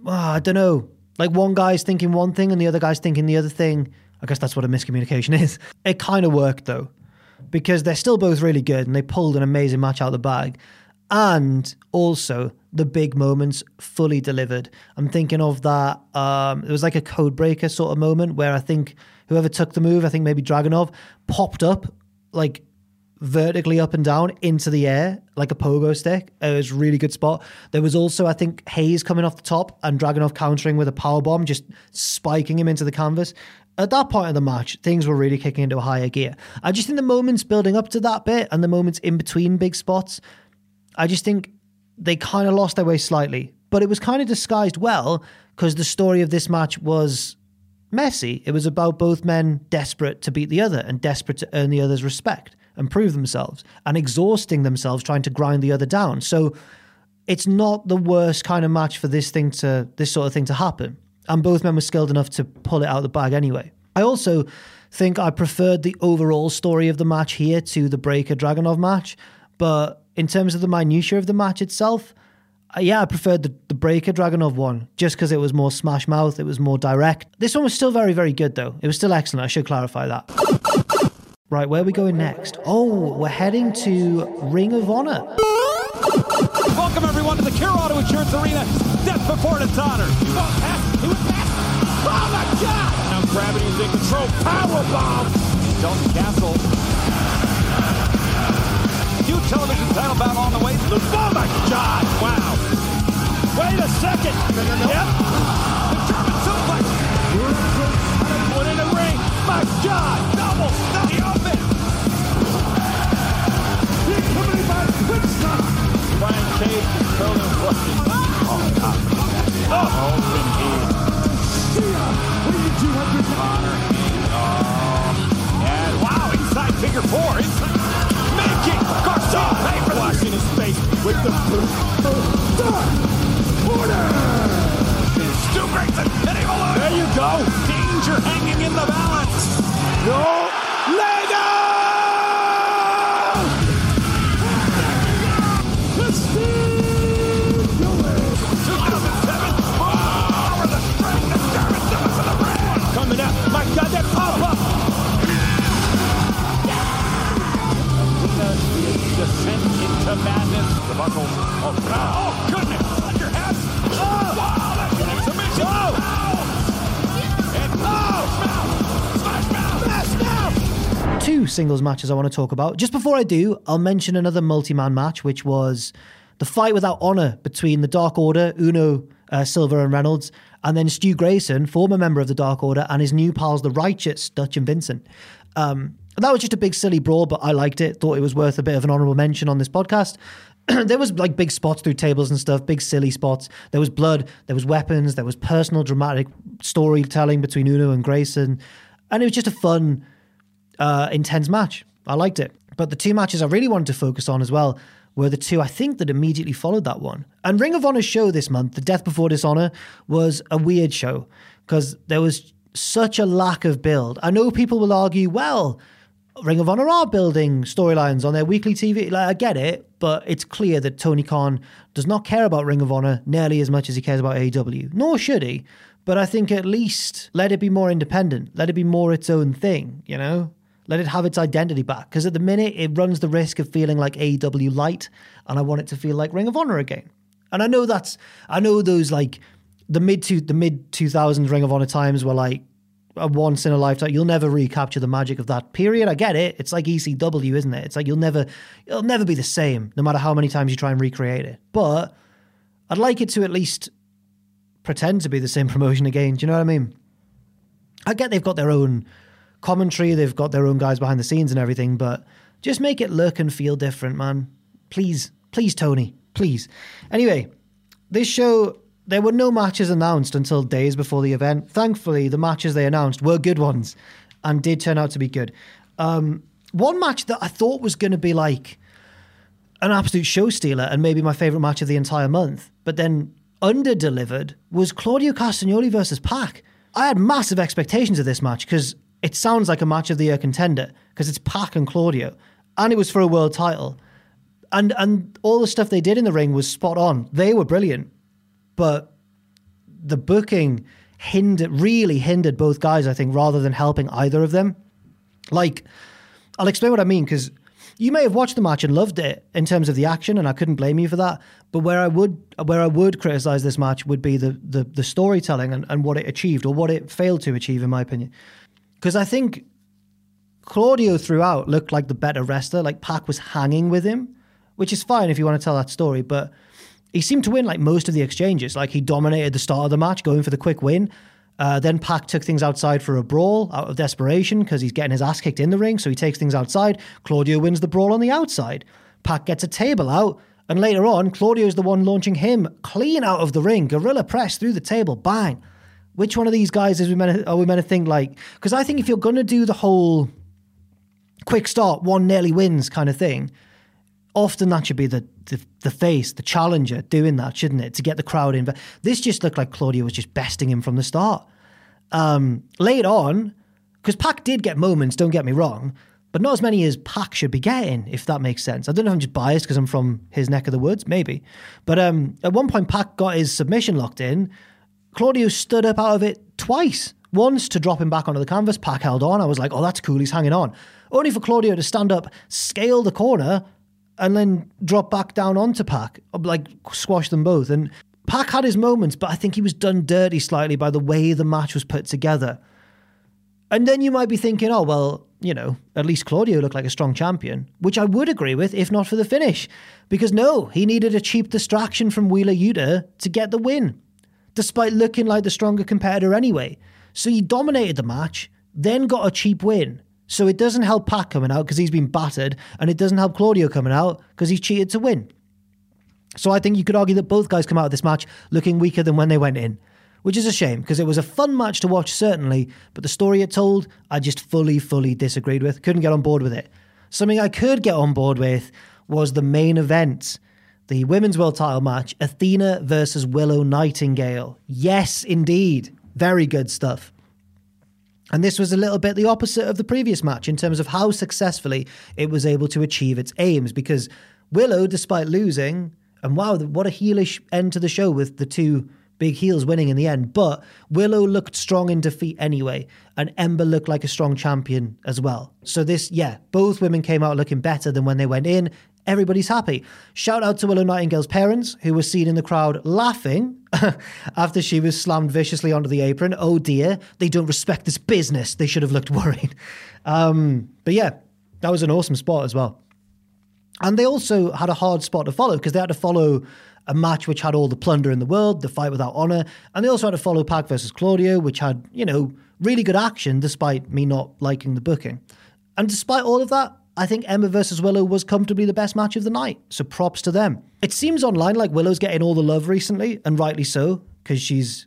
oh, I don't know. Like one guy's thinking one thing and the other guy's thinking the other thing. I guess that's what a miscommunication is. It kind of worked though, because they're still both really good and they pulled an amazing match out of the bag. And also the big moments fully delivered. I'm thinking of that. Um, it was like a code breaker sort of moment where I think whoever took the move, I think maybe Dragunov, popped up like vertically up and down into the air like a pogo stick. It was a really good spot. There was also, I think, Hayes coming off the top and Dragunov countering with a power bomb, just spiking him into the canvas. At that point of the match, things were really kicking into a higher gear. I just think the moments building up to that bit and the moments in between big spots, I just think they kind of lost their way slightly. But it was kind of disguised well because the story of this match was messy. It was about both men desperate to beat the other and desperate to earn the other's respect and prove themselves and exhausting themselves trying to grind the other down. So it's not the worst kind of match for this thing to this sort of thing to happen. And both men were skilled enough to pull it out of the bag anyway. I also think I preferred the overall story of the match here to the Breakker Dragunov match, but in terms of the minutiae of the match itself, Uh, yeah, I preferred the, the Breakker Dragunov one just because it was more smash mouth, it was more direct. This one was still very, very good though. It was still excellent. I should clarify that. Right, where are we going next? Oh, we're heading to Ring of Honor. Welcome everyone to the Cure Auto Insurance Arena. Death before dishonor. He won't pass. He pass. Oh my God! Now gravity is in control. Power bomb. Dalton Castle. New television title bout on the way. Oh my God! Wow. Wait a second. Yep. The German suplex. Put in the ring. My God! Double. Not the open. Incoming by quick stop. Brian Cage totally rushing. Oh, God. Oh, open here. Connor. Oh. And wow, inside figure four. Inside. Making Garcia pay for the his face with the. Order. Stu Grayson hitting a There you go. Danger hanging in the balance. No. Descent into madness. The buckle. Oh, God. oh goodness. Your hat. Oh, wow. That's an exhibition. Oh. And oh. Smash mouth. Smash mouth. Two singles matches I want to talk about. Just before I do, I'll mention another multi man match, which was the fight without honor between the Dark Order, Uno, uh, Silver, and Reynolds, and then Stu Grayson, former member of the Dark Order, and his new pals, the Righteous, Dutch and Vincent. Um, that was just a big silly brawl, but I liked it. Thought it was worth a bit of an honorable mention on this podcast. there was like big spots through tables and stuff, big silly spots. There was blood, there was weapons, there was personal dramatic storytelling between Uno and Grayson, and it was just a fun, uh, intense match. I liked it. But the two matches I really wanted to focus on as well were the two I think that immediately followed that one. And Ring of Honor's show this month, The Death Before Dishonor, was a weird show because there was such a lack of build. I know people will argue, well, Ring of Honor are building storylines on their weekly TV. Like, I get it, but it's clear that Tony Khan does not care about Ring of Honor nearly as much as he cares about AEW. Nor should he. But I think at least let it be more independent. Let it be more its own thing, you know? Let it have its identity back. Because at the minute, it runs the risk of feeling like AEW light, and I want it to feel like Ring of Honor again. And I know that's, I know those like the mid to the mid 2000s Ring of Honor times were like a once in a lifetime. You'll never recapture the magic of that period. I get it. It's like ECW, isn't it? It's like you'll never, it'll never be the same, no matter how many times you try and recreate it. But I'd like it to at least pretend to be the same promotion again. Do you know what I mean? I get they've got their own commentary, they've got their own guys behind the scenes and everything, but just make it look and feel different, man. Please, please, Tony, please. Anyway, this show, there were no matches announced until days before the event. Thankfully, the matches they announced were good ones and did turn out to be good. Um, one match that I thought was going to be like an absolute show stealer and maybe my favorite match of the entire month, but then under delivered was Claudio Castagnoli versus Pac. I had massive expectations of this match because it sounds like a match of the year contender because it's Pac and Claudio, and it was for a world title, and and all the stuff they did in the ring was spot on. They were brilliant, but the booking hindered really hindered both guys. I think rather than helping either of them. Like, I'll explain what I mean because you may have watched the match and loved it in terms of the action, and I couldn't blame you for that. But where I would where I would criticize this match would be the the, the storytelling and, and what it achieved or what it failed to achieve, in my opinion. Because I think Claudio throughout looked like the better wrestler. Like Pac was hanging with him, which is fine if you want to tell that story. But he seemed to win like most of the exchanges. Like he dominated the start of the match, going for the quick win. Uh, then Pac took things outside for a brawl out of desperation because he's getting his ass kicked in the ring. So he takes things outside. Claudio wins the brawl on the outside. Pac gets a table out. And later on, Claudio is the one launching him clean out of the ring. Gorilla press through the table. Bang. Which one of these guys is we meant to, are we meant to think like? Because I think if you're going to do the whole quick start, one nearly wins kind of thing, often that should be the, the, the face, the challenger doing that, shouldn't it, to get the crowd in. But this just looked like Claudio was just besting him from the start. Um, late on, because Pac did get moments, don't get me wrong, but not as many as Pac should be getting, if that makes sense. I don't know if I'm just biased because I'm from his neck of the woods, maybe. But um, at one point, Pac got his submission locked in. Claudio stood up out of it twice. Once to drop him back onto the canvas, Pac held on. I was like, oh, that's cool, he's hanging on. Only for Claudio to stand up, scale the corner, and then drop back down onto Pac, like squash them both. And Pac had his moments, but I think he was done dirty slightly by the way the match was put together. And then you might be thinking, oh, well, you know, at least Claudio looked like a strong champion, which I would agree with if not for the finish. Because no, he needed a cheap distraction from Wheeler Yuta to get the win, despite looking like the stronger competitor anyway. So he dominated the match, then got a cheap win. So it doesn't help Pac coming out because he's been battered, and it doesn't help Claudio coming out because he's cheated to win. So I think you could argue that both guys come out of this match looking weaker than when they went in, which is a shame because it was a fun match to watch, certainly, but the story it told, I just fully, fully disagreed with. Couldn't get on board with it. Something I could get on board with was the main event. The women's world title match, Athena versus Willow Nightingale. Yes, indeed. Very good stuff. And this was a little bit the opposite of the previous match in terms of how successfully it was able to achieve its aims because Willow, despite losing, and wow, what a heelish end to the show with the two big heels winning in the end. But Willow looked strong in defeat anyway, and Ember looked like a strong champion as well. So this, yeah, both women came out looking better than when they went in. Everybody's happy. Shout out to Willow Nightingale's parents, who were seen in the crowd laughing after she was slammed viciously onto the apron. Oh dear, they don't respect this business. They should have looked worried. Um, but yeah, that was an awesome spot as well. And they also had a hard spot to follow because they had to follow a match which had all the plunder in the world, the fight without honor, and they also had to follow Pac versus Claudio, which had, you know, really good action despite me not liking the booking. And despite all of that, I think Ember versus Willow was comfortably the best match of the night, so props to them. It seems online like Willow's getting all the love recently, and rightly so, because she's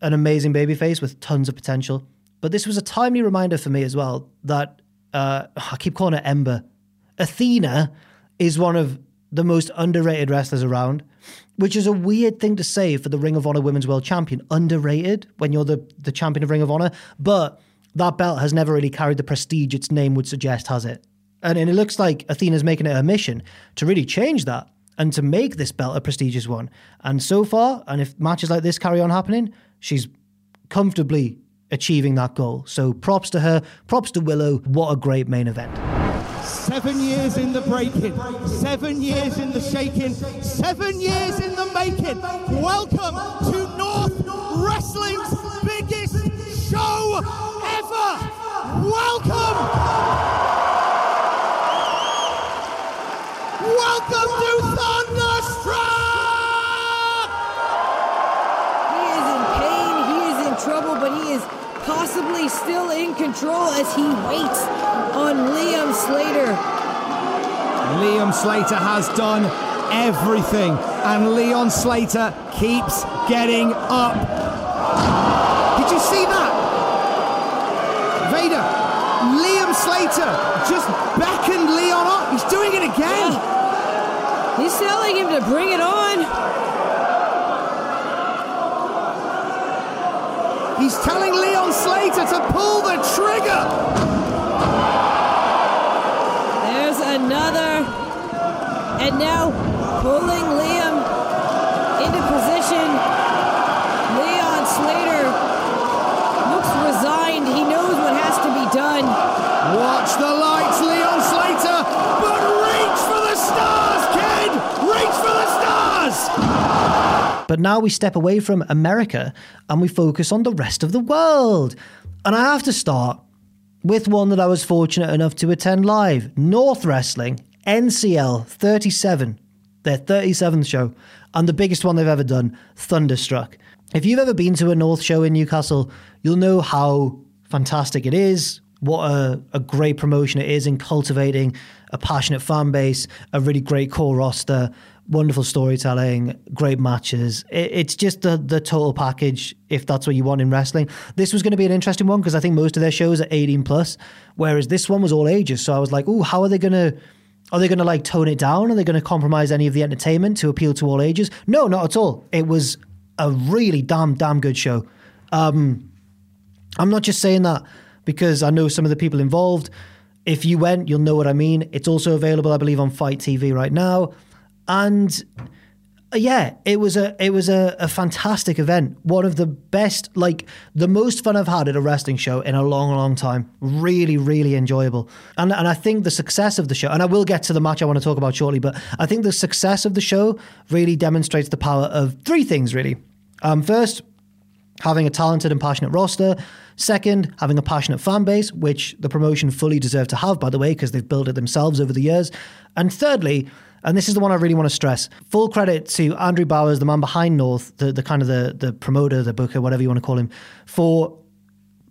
an amazing babyface with tons of potential. But this was a timely reminder for me as well that uh, I keep calling her Ember. Athena is one of the most underrated wrestlers around, which is a weird thing to say for the Ring of Honor Women's World Champion. Underrated when you're the, the champion of Ring of Honor, but that belt has never really carried the prestige its name would suggest, has it? And, and it looks like Athena's making it her mission to really change that and to make this belt a prestigious one. And so far, and if matches like this carry on happening, she's comfortably achieving that goal. So props to her, props to Willow. What a great main event. Seven years in the breaking, seven years in the shaking, seven years in the making. Welcome to North Wrestling's biggest show ever. Welcome. Welcome to Thunderstruck! He is in pain, he is in trouble, but he is possibly still in control as he waits on Liam Slater. Liam Slater has done everything, and Leon Slater keeps getting up. Did you see that? Vader, Liam Slater just beckoned Leon up. He's doing it again. Yeah. He's telling him to bring it on. He's telling Leon Slater to pull the trigger. There's another. And now pulling Liam into position. Leon Slater looks resigned. He knows what has to be done. Watch the lights, Leon Slater, but reach for the stars, kid! Reach for the But now we step away from America and we focus on the rest of the world. And I have to start with one that I was fortunate enough to attend live North Wrestling, NCL 37, their 37th show, and the biggest one they've ever done, Thunderstruck. If you've ever been to a North show in Newcastle, you'll know how fantastic it is, what a, a great promotion it is in cultivating a passionate fan base, a really great core roster, wonderful storytelling, great matches. It, it's just the the total package. If that's what you want in wrestling, this was going to be an interesting one because I think most of their shows are eighteen plus, whereas this one was all ages. So I was like, oh, how are they going to? Are they going to like tone it down? Are they going to compromise any of the entertainment to appeal to all ages? No, not at all. It was a really damn damn good show. Um, I'm not just saying that because I know some of the people involved. If you went, you'll know what I mean. It's also available, I believe, on Fight TV right now and uh, yeah, it was a it was a, a, fantastic event. One of the best, like the most fun I've had at a wrestling show in a long, long time. Really, really enjoyable. And and I think the success of the show, and I will get to the match I want to talk about shortly, but I think the success of the show really demonstrates the power of three things. Really, um, first, having a talented and passionate roster. Second, having a passionate fan base, which the promotion fully deserve to have, by the way, because they've built it themselves over the years. And thirdly, and this is the one I really want to stress. Full credit to Andrew Bowers, the man behind North, the, the kind of the, the promoter, the booker, whatever you want to call him, for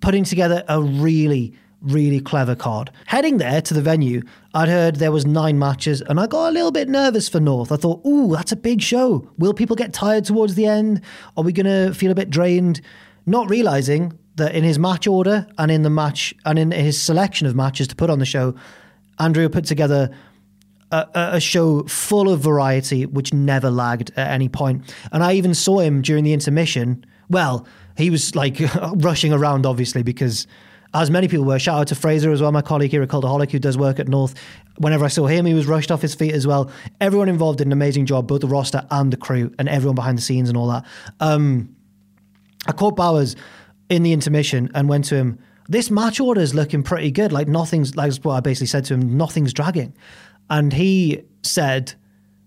putting together a really, really clever card. Heading there to the venue, I'd heard there was nine matches, and I got a little bit nervous for North. I thought, ooh, that's a big show. Will people get tired towards the end? Are we going to feel a bit drained? Not realizing that in his match order and in the match and in his selection of matches to put on the show, Andrew put together a, a, show full of variety, which never lagged at any point. And I even saw him during the intermission. Well, he was like rushing around, obviously, because as many people were. Shout out to Fraser as well, my colleague here at Cultaholic, who does work at North. Whenever I saw him, he was rushed off his feet as well. Everyone involved did an amazing job, both the roster and the crew, and everyone behind the scenes and all that. Um, I caught Bowers in the intermission and went to him. This match order is looking pretty good. Like nothing's like what I basically said to him. Nothing's dragging. And he said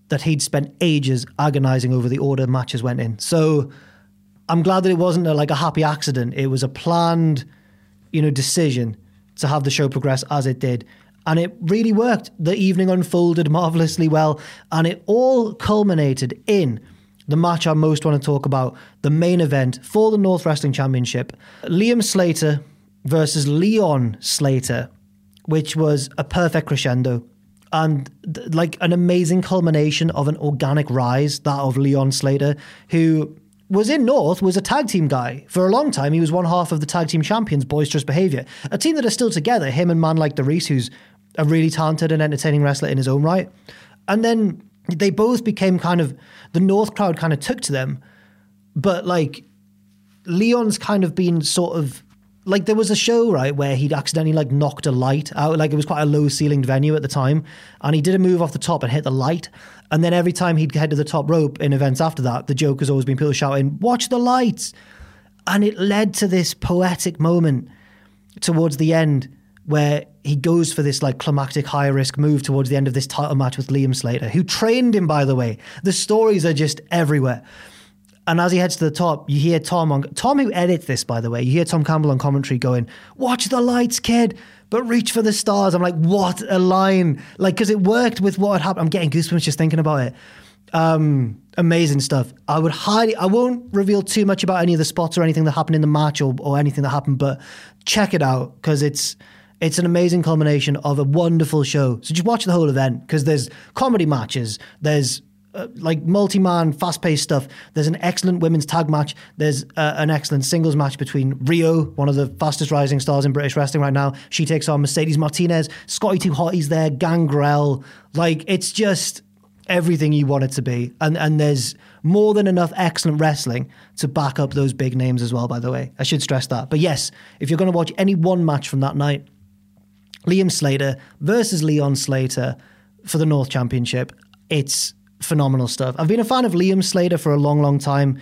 that he'd spent ages agonizing over the order matches went in. So I'm glad that it wasn't a, like a happy accident. It was a planned, you know, decision to have the show progress as it did. And it really worked. The evening unfolded marvelously well. And it all culminated in the match I most want to talk about the main event for the North Wrestling Championship Liam Slater versus Leon Slater, which was a perfect crescendo and like an amazing culmination of an organic rise, that of Leon Slater, who was in North, was a tag team guy. For a long time, he was one half of the tag team champions, Boisterous Behavior, a team that are still together, him and man like Darius, who's a really talented and entertaining wrestler in his own right. And then they both became kind of, the North crowd kind of took to them, but like Leon's kind of been sort of like there was a show right where he'd accidentally like knocked a light out. Like it was quite a low ceilinged venue at the time. And he did a move off the top and hit the light. And then every time he'd head to the top rope in events after that the joke has always been people shouting watch the lights! And it led to this poetic moment towards the end where he goes for this like climactic high risk move towards the end of this title match with Liam Slater who trained him by the way. The stories are just everywhere and as he heads to the top, you hear Tom on Tom who edits this, by the way. You hear Tom Campbell on commentary going, "Watch the lights, kid, but reach for the stars." I'm like, what a line! Like, because it worked with what had happened. I'm getting goosebumps just thinking about it. Um, amazing stuff. I would highly, I won't reveal too much about any of the spots or anything that happened in the match or, or anything that happened, but check it out because it's it's an amazing culmination of a wonderful show. So just watch the whole event because there's comedy matches, there's uh, like multi-man, fast-paced stuff. There's an excellent women's tag match. There's uh, an excellent singles match between Rio, one of the fastest rising stars in British wrestling right now. She takes on Mercedes Martinez. Scotty 2 Hotty's there, Gangrel. Like it's just everything you want it to be. And and there's more than enough excellent wrestling to back up those big names as well. By the way, I should stress that. But yes, if you're going to watch any one match from that night, Liam Slater versus Leon Slater for the North Championship, it's phenomenal stuff. I've been a fan of Liam Slater for a long, long time.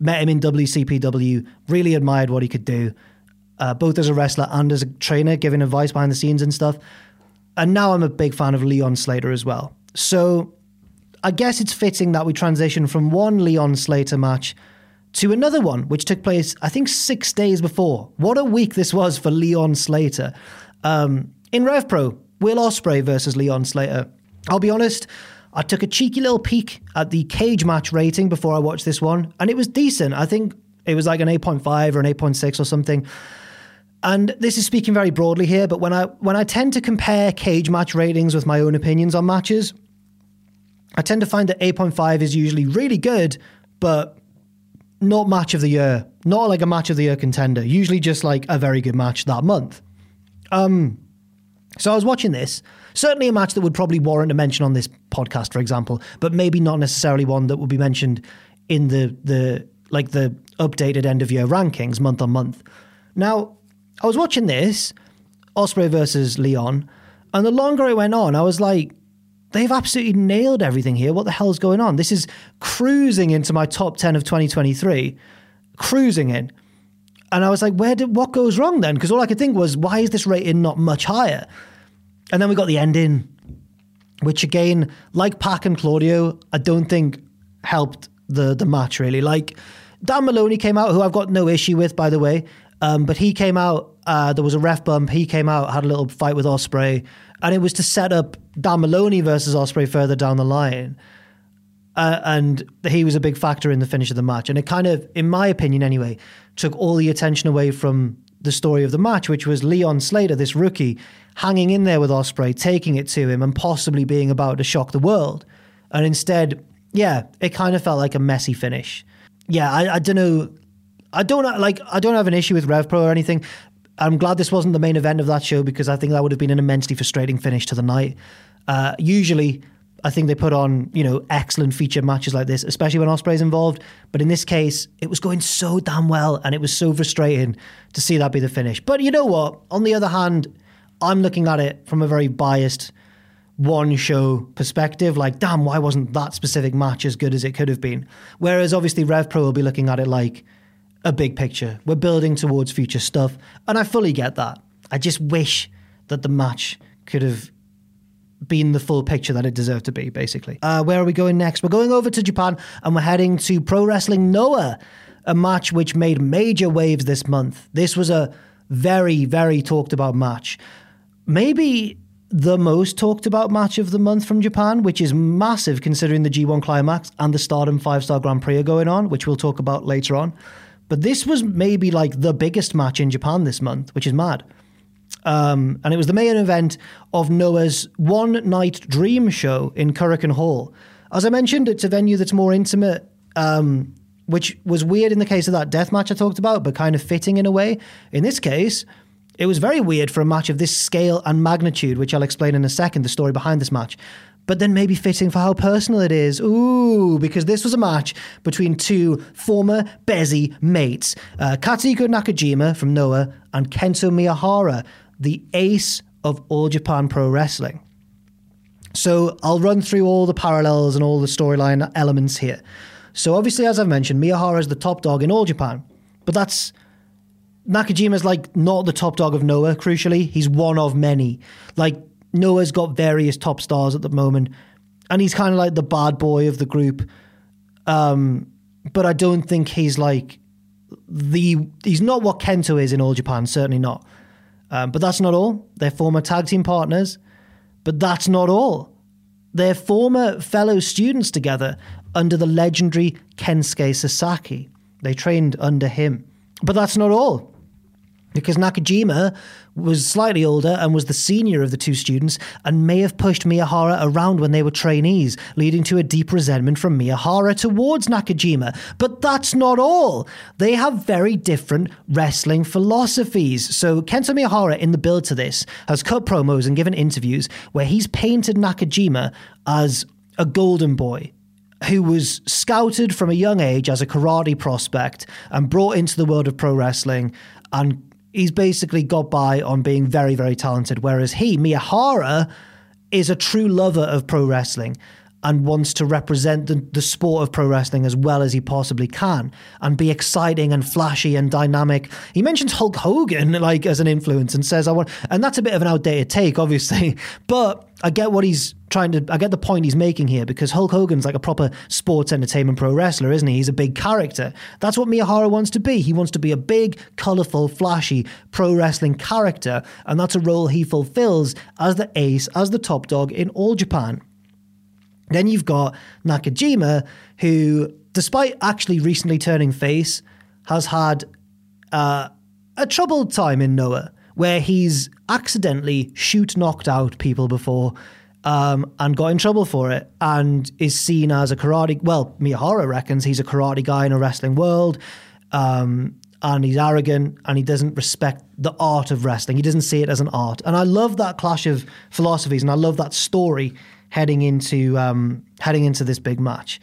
Met him in WCPW, really admired what he could do, uh, both as a wrestler and as a trainer, giving advice behind the scenes and stuff. And now I'm a big fan of Leon Slater as well. So I guess it's fitting that we transition from one Leon Slater match to another one, which took place, I think, six days before. What a week this was for Leon Slater. Um, in Rev Pro, Will Ospreay versus Leon Slater. I'll be honest, I took a cheeky little peek at the cage match rating before I watched this one, and it was decent. I think it was like an 8.5 or an 8.6 or something. And this is speaking very broadly here, but when I when I tend to compare cage match ratings with my own opinions on matches, I tend to find that 8.5 is usually really good, but not match of the year, not like a match of the year contender. Usually just like a very good match that month. Um, so I was watching this. Certainly a match that would probably warrant a mention on this podcast, for example, but maybe not necessarily one that would be mentioned in the the like the updated end of year rankings month on month. Now, I was watching this Ospreay versus Leon, and the longer it went on, I was like, they've absolutely nailed everything here. What the hell's going on? This is cruising into my top 10 of 2023, cruising in. And I was like, where did what goes wrong then? Because all I could think was, why is this rating not much higher? And then we got the ending, which again, like Pac and Claudio, I don't think helped the the match really. Like Dan Moloney came out, who I've got no issue with, by the way. Um, but he came out. Uh, there was a ref bump. He came out, had a little fight with Ospreay, and it was to set up Dan Moloney versus Ospreay further down the line. Uh, and he was a big factor in the finish of the match. And it kind of, in my opinion anyway, took all the attention away from the story of the match, which was Leon Slater, this rookie, hanging in there with Ospreay, taking it to him, and possibly being about to shock the world. And instead, yeah, it kind of felt like a messy finish. Yeah, I, I don't know. I don't like. I don't have an issue with Rev Pro or anything. I'm glad this wasn't the main event of that show because I think that would have been an immensely frustrating finish to the night. Uh, usually, I think they put on you know excellent feature matches like this, especially when Ospreay's involved. But in this case, it was going so damn well, and it was so frustrating to see that be the finish. But you know what? On the other hand, I'm looking at it from a very biased one show perspective. Like, damn, why wasn't that specific match as good as it could have been? Whereas obviously Rev Pro will be looking at it like a big picture. We're building towards future stuff, and I fully get that. I just wish that the match could have been the full picture that it deserved to be, basically. Uh, where are we going next? We're going over to Japan and we're heading to Pro Wrestling Noah, a match which made major waves this month. This was a very, very talked about match. Maybe the most talked about match of the month from Japan, which is massive considering the G1 Climax and the Stardom 5 Star Grand Prix are going on, which we'll talk about later on. But this was maybe like the biggest match in Japan this month, which is mad. Um, and it was the main event of Noah's one night dream show in Korakuen Hall. As I mentioned, it's a venue that's more intimate, um, which was weird in the case of that death match I talked about, but kind of fitting in a way. In this case, it was very weird for a match of this scale and magnitude, which I'll explain in a second, the story behind this match. But then maybe fitting for how personal it is. Ooh, because this was a match between two former Bezzy mates, uh, Nakajima from Noah and Kento Miyahara, the ace of All Japan Pro Wrestling. So I'll run through all the parallels and all the storyline elements here. So obviously, as I've mentioned, Miyahara is the top dog in All Japan, but that's Nakajima's like not the top dog of Noah. Crucially, he's one of many. Like Noah's got various top stars at the moment, and he's kind of like the bad boy of the group. Um, but I don't think he's like the he's not what Kento is in All Japan. Certainly not. Um, but that's not all. They're former tag team partners. But that's not all. They're former fellow students together under the legendary Kensuke Sasaki. They trained under him. But that's not all because Nakajima was slightly older and was the senior of the two students and may have pushed Miyahara around when they were trainees, leading to a deep resentment from Miyahara towards Nakajima. But that's not all. They have very different wrestling philosophies. So Kento Miyahara, in the build to this, has cut promos and given interviews where he's painted Nakajima as a golden boy, who was scouted from a young age as a karate prospect and brought into the world of pro wrestling and he's basically got by on being very, very talented. Whereas he, Miyahara, is a true lover of pro wrestling and wants to represent the, the sport of pro wrestling as well as he possibly can and be exciting and flashy and dynamic. He mentions Hulk Hogan like as an influence and says I want and that's a bit of an outdated take obviously, but I get what he's trying to I get the point he's making here because Hulk Hogan's like a proper sports entertainment pro wrestler, isn't he? He's a big character. That's what Miyahara wants to be. He wants to be a big, colorful, flashy pro wrestling character, and that's a role he fulfills as the ace, as the top dog in all Japan. And then you've got Nakajima, who, despite actually recently turning face, has had uh, a troubled time in Noah, where he's accidentally shoot knocked out people before um, and got in trouble for it, and is seen as a karate. Well, Miyahara reckons he's a karate guy in a wrestling world. Um, and he's arrogant and he doesn't respect the art of wrestling. He doesn't see it as an art. And I love that clash of philosophies and I love that story heading into um, heading into this big match.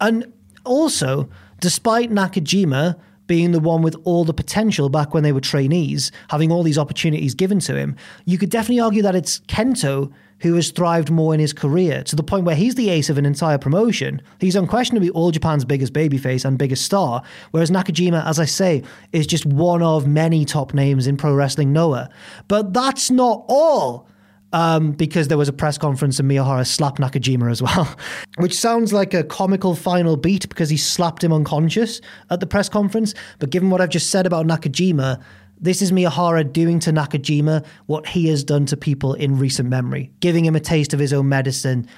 And also, despite Nakajima being the one with all the potential back when they were trainees, having all these opportunities given to him, you could definitely argue that it's Kento who has thrived more in his career to the point where he's the ace of an entire promotion. He's unquestionably all Japan's biggest babyface and biggest star, whereas Nakajima, as I say, is just one of many top names in pro wrestling Noah. But that's not all um, because there was a press conference and Miyahara slapped Nakajima as well, which sounds like a comical final beat because he slapped him unconscious at the press conference. But given what I've just said about Nakajima, this is Miyahara doing to Nakajima what he has done to people in recent memory, giving him a taste of his own medicine,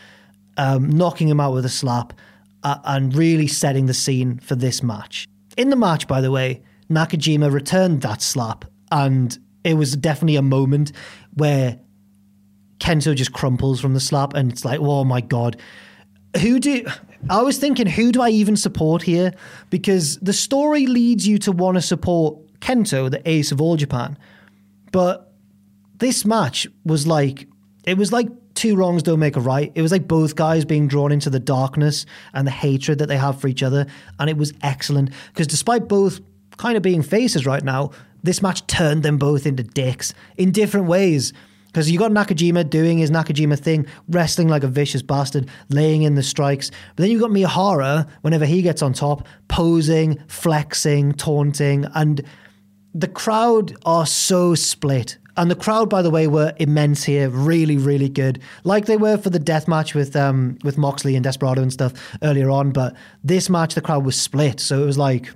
um, knocking him out with a slap, uh, and really setting the scene for this match. In the match, by the way, Nakajima returned that slap, and it was definitely a moment where Kento just crumples from the slap, and it's like, oh my god, who do? I was thinking, who do I even support here? Because the story leads you to want to support Kento, the ace of all Japan, but this match was like, it was like two wrongs don't make a right. It was like both guys being drawn into the darkness and the hatred that they have for each other, and it was excellent because despite both kind of being faces right now, this match turned them both into dicks in different ways. Because you got Nakajima doing his Nakajima thing, wrestling like a vicious bastard, laying in the strikes. But then you've got Miyahara, whenever he gets on top, posing, flexing, taunting. And the crowd are so split. And the crowd, by the way, were immense here, really, really good, like they were for the death match with um, with Moxley and Desperado and stuff earlier on. But this match, the crowd was split, so it was like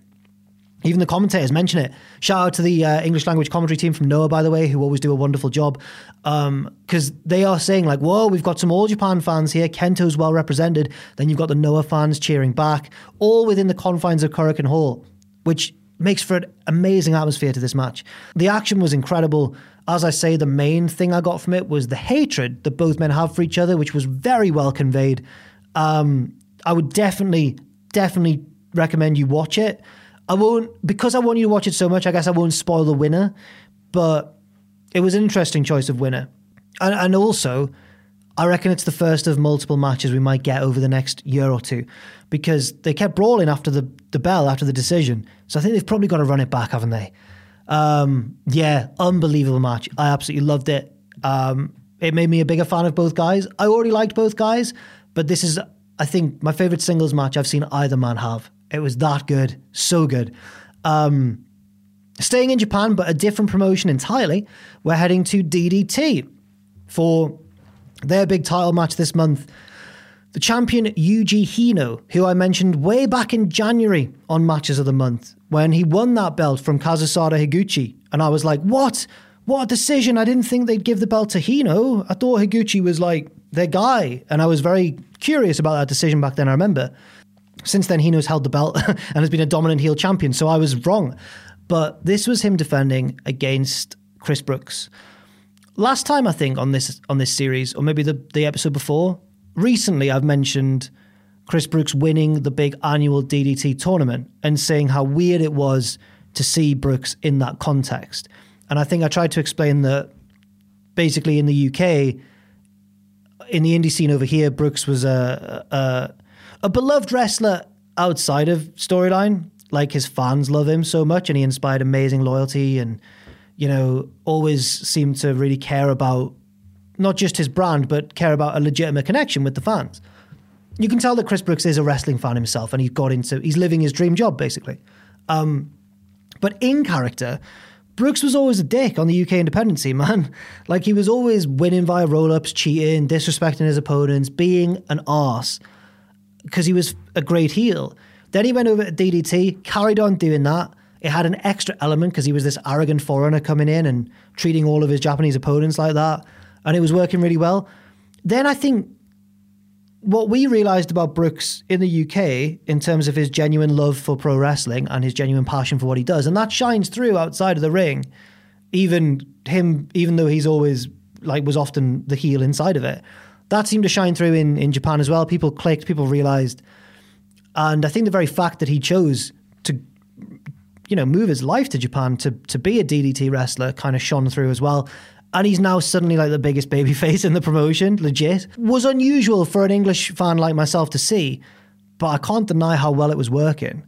even the commentators mention it. Shout out to the uh, English language commentary team from Noah, by the way, who always do a wonderful job. Because um, they are saying, like, whoa, we've got some All Japan fans here. Kento's well represented. Then you've got the Noah fans cheering back, all within the confines of Korakuen Hall, which makes for an amazing atmosphere to this match. The action was incredible. As I say, the main thing I got from it was the hatred that both men have for each other, which was very well conveyed. Um, I would definitely, definitely recommend you watch it. I won't because I want you to watch it so much. I guess I won't spoil the winner, but it was an interesting choice of winner, and, and also I reckon it's the first of multiple matches we might get over the next year or two, because they kept brawling after the the bell after the decision. So I think they've probably got to run it back, haven't they? Um, yeah, unbelievable match. I absolutely loved it. Um, it made me a bigger fan of both guys. I already liked both guys, but this is, I think, my favorite singles match I've seen either man have. It was that good, so good. Um, staying in Japan, but a different promotion entirely. We're heading to DDT for their big title match this month. The champion Yuji Hino, who I mentioned way back in January on Matches of the Month, when he won that belt from Kazusada Higuchi. And I was like, what? What a decision. I didn't think they'd give the belt to Hino. I thought Higuchi was like their guy. And I was very curious about that decision back then, I remember. Since then, Hino's held the belt and has been a dominant heel champion, so I was wrong. But this was him defending against Chris Brooks. Last time, I think, on this on this series, or maybe the, the episode before, recently I've mentioned Chris Brooks winning the big annual DDT tournament and saying how weird it was to see Brooks in that context. And I think I tried to explain that basically in the UK, in the indie scene over here, Brooks was a, a, a beloved wrestler outside of storyline. Like his fans love him so much, and he inspired amazing loyalty, and you know always seemed to really care about not just his brand, but care about a legitimate connection with the fans. You can tell that Chris Brooks is a wrestling fan himself, and he's got into he's living his dream job basically. Um, but in character, Brooks was always a dick on the UK independency, man. Like he was always winning via roll ups, cheating, disrespecting his opponents, being an arse because he was a great heel. Then he went over to DDT, carried on doing that. It had an extra element because he was this arrogant foreigner coming in and treating all of his Japanese opponents like that. And it was working really well. Then I think what we realized about Brooks in the UK in terms of his genuine love for pro wrestling and his genuine passion for what he does, and that shines through outside of the ring. Even him, even though he's always like was often the heel inside of it, that seemed to shine through in, in Japan as well. People clicked, people realized. And I think the very fact that he chose to, you know, move his life to Japan to to be a DDT wrestler kind of shone through as well. And he's now suddenly like the biggest babyface in the promotion, legit. Was unusual for an English fan like myself to see, but I can't deny how well it was working.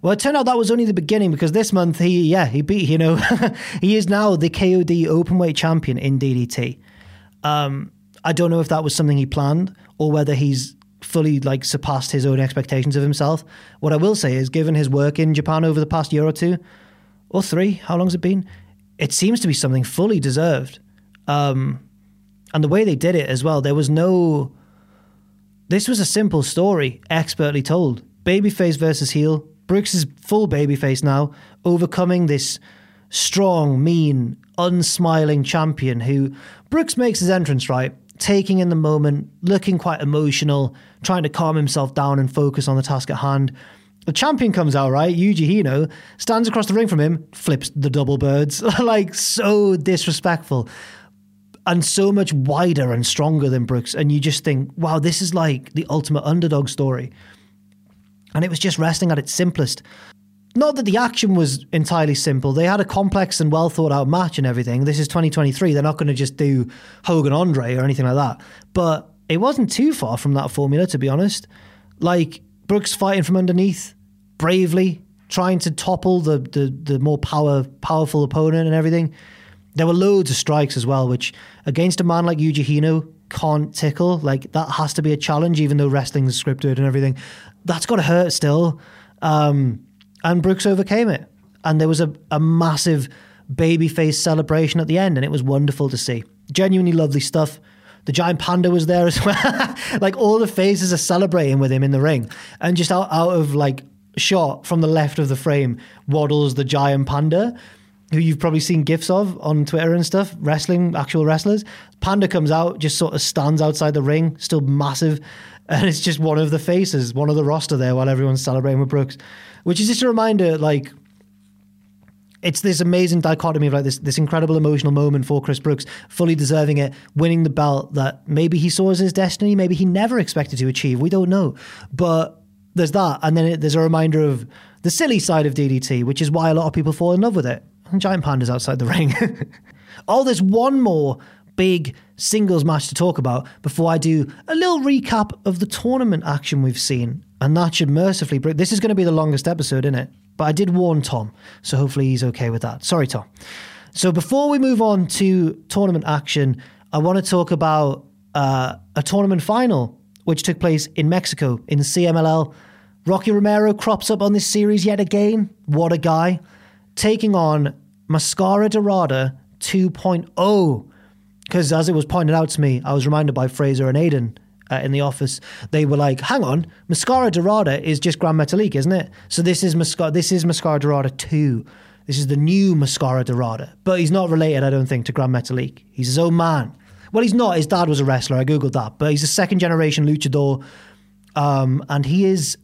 Well, it turned out that was only the beginning because this month he, yeah, he beat, you know, he is now the KOD openweight champion in DDT. Um, I don't know if that was something he planned or whether he's fully like surpassed his own expectations of himself. What I will say is, given his work in Japan over the past year or two, or three, how long's it been? It seems to be something fully deserved. Um, and the way they did it as well, there was no. This was a simple story, expertly told. Babyface versus heel. Brooks is full babyface now, overcoming this strong, mean, unsmiling champion who Brooks makes his entrance right, taking in the moment, looking quite emotional, trying to calm himself down and focus on the task at hand. The champion comes out, right? Yuji Hino stands across the ring from him, flips the double birds. like, so disrespectful and so much wider and stronger than Brooks. And you just think, wow, this is like the ultimate underdog story. And it was just wrestling at its simplest. Not that the action was entirely simple. They had a complex and well thought out match and everything. This is 2023. They're not going to just do Hogan Andre or anything like that. But it wasn't too far from that formula, to be honest. Like Brooks fighting from underneath, bravely, trying to topple the, the, the more power powerful opponent and everything. There were loads of strikes as well, which against a man like Yuji Hino can't tickle. Like that has to be a challenge, even though wrestling's scripted and everything. That's got to hurt still. Um, and Brooks overcame it. And there was a, a massive babyface celebration at the end, and it was wonderful to see. Genuinely lovely stuff. The giant panda was there as well. like all the faces are celebrating with him in the ring. And just out, out of like shot from the left of the frame waddles the giant panda who you've probably seen gifs of on Twitter and stuff, wrestling, actual wrestlers. Panda comes out, just sort of stands outside the ring, still massive, and it's just one of the faces, one of the roster there while everyone's celebrating with Brooks, which is just a reminder, like, it's this amazing dichotomy of like this this incredible emotional moment for Chris Brooks, fully deserving it, winning the belt that maybe he saw as his destiny, maybe he never expected to achieve. We don't know, but there's that, and then it, there's a reminder of the silly side of DDT, which is why a lot of people fall in love with it giant pandas outside the ring. oh, there's one more big singles match to talk about before I do a little recap of the tournament action we've seen. And that should mercifully break. This is going to be the longest episode, isn't it? But I did warn Tom, so hopefully he's okay with that. Sorry, Tom. So before we move on to tournament action, I want to talk about uh, a tournament final which took place in Mexico in the CMLL. Rocky Romero crops up on this series yet again. What a guy taking on Mascara Dorada 2.0. Because as it was pointed out to me, I was reminded by Fraser and Aiden uh, in the office. They were like, "Hang on, Mascara Dorada is just Grand Metalik, isn't it? So this is Mascara. This is Mascara Dorada 2. This is the new Mascara Dorada. But he's not related, I don't think, to Grand Metalik. He's his own man. Well, he's not. His dad was a wrestler. I googled that, but he's a second generation luchador, um, and he is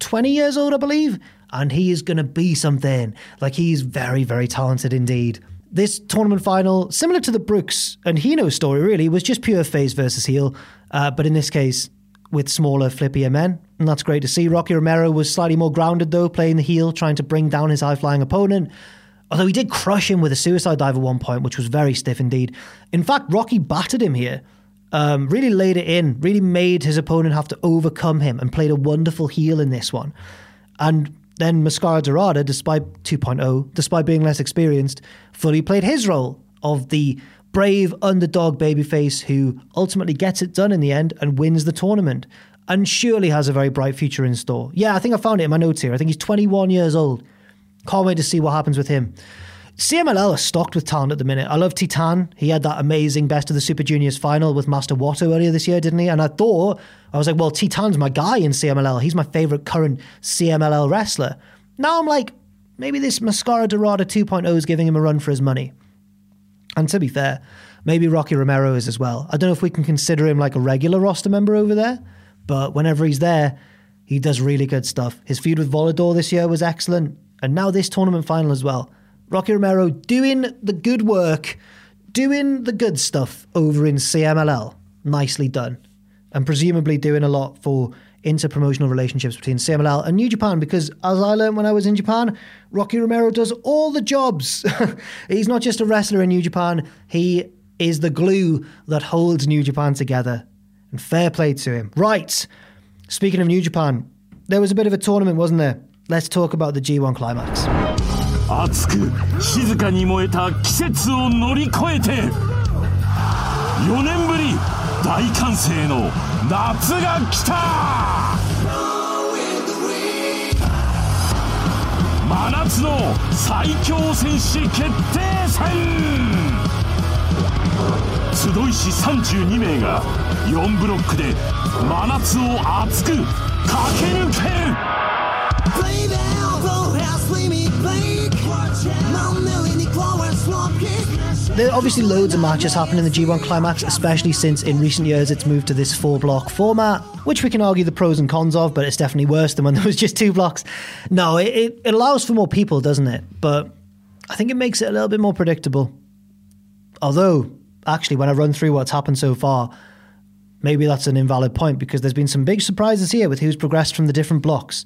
20 years old, I believe, and he is going to be something. Like he's very, very talented indeed. This tournament final, similar to the Brooks and Hino story, really, was just pure face versus heel, uh, but in this case, with smaller, flippier men, and that's great to see. Rocky Romero was slightly more grounded though, playing the heel, trying to bring down his high flying opponent. Although he did crush him with a suicide dive at one point, which was very stiff indeed. In fact, Rocky battered him here. Um, really laid it in, really made his opponent have to overcome him and played a wonderful heel in this one. And then Mascara Dorada, despite 2.0, despite being less experienced, fully played his role of the brave underdog babyface who ultimately gets it done in the end and wins the tournament and surely has a very bright future in store. Yeah, I think I found it in my notes here. I think he's 21 years old. Can't wait to see what happens with him. CMLL is stocked with talent at the minute. I love Titan. He had that amazing Best of the Super Juniors final with Master Wato earlier this year, didn't he? And I thought, I was like, well, Titan's my guy in CMLL. He's my favorite current CMLL wrestler. Now I'm like, maybe this Mascara Dorada 2.0 is giving him a run for his money. And to be fair, maybe Rocky Romero is as well. I don't know if we can consider him like a regular roster member over there, but whenever he's there, he does really good stuff. His feud with Volador this year was excellent, and now this tournament final as well. Rocky Romero doing the good work, doing the good stuff over in CMLL. Nicely done. And presumably doing a lot for interpromotional relationships between CMLL and New Japan because, as I learned when I was in Japan, Rocky Romero does all the jobs. He's not just a wrestler in New Japan, he is the glue that holds New Japan together. And fair play to him. Right. Speaking of New Japan, there was a bit of a tournament, wasn't there? Let's talk about the G1 climax. 熱く静かに燃えた季節を乗り越えて4年ぶり大歓声の夏が来た。真夏の最強戦士決定戦。集いし32名が4ブロックで真夏を熱く駆け抜ける。There are obviously loads of matches happening in the G1 Climax, especially since in recent years it's moved to this four block format, which we can argue the pros and cons of, but it's definitely worse than when there was just two blocks. No, it, it, it allows for more people, doesn't it? But I think it makes it a little bit more predictable. Although, actually, when I run through what's happened so far, maybe that's an invalid point because there's been some big surprises here with who's progressed from the different blocks.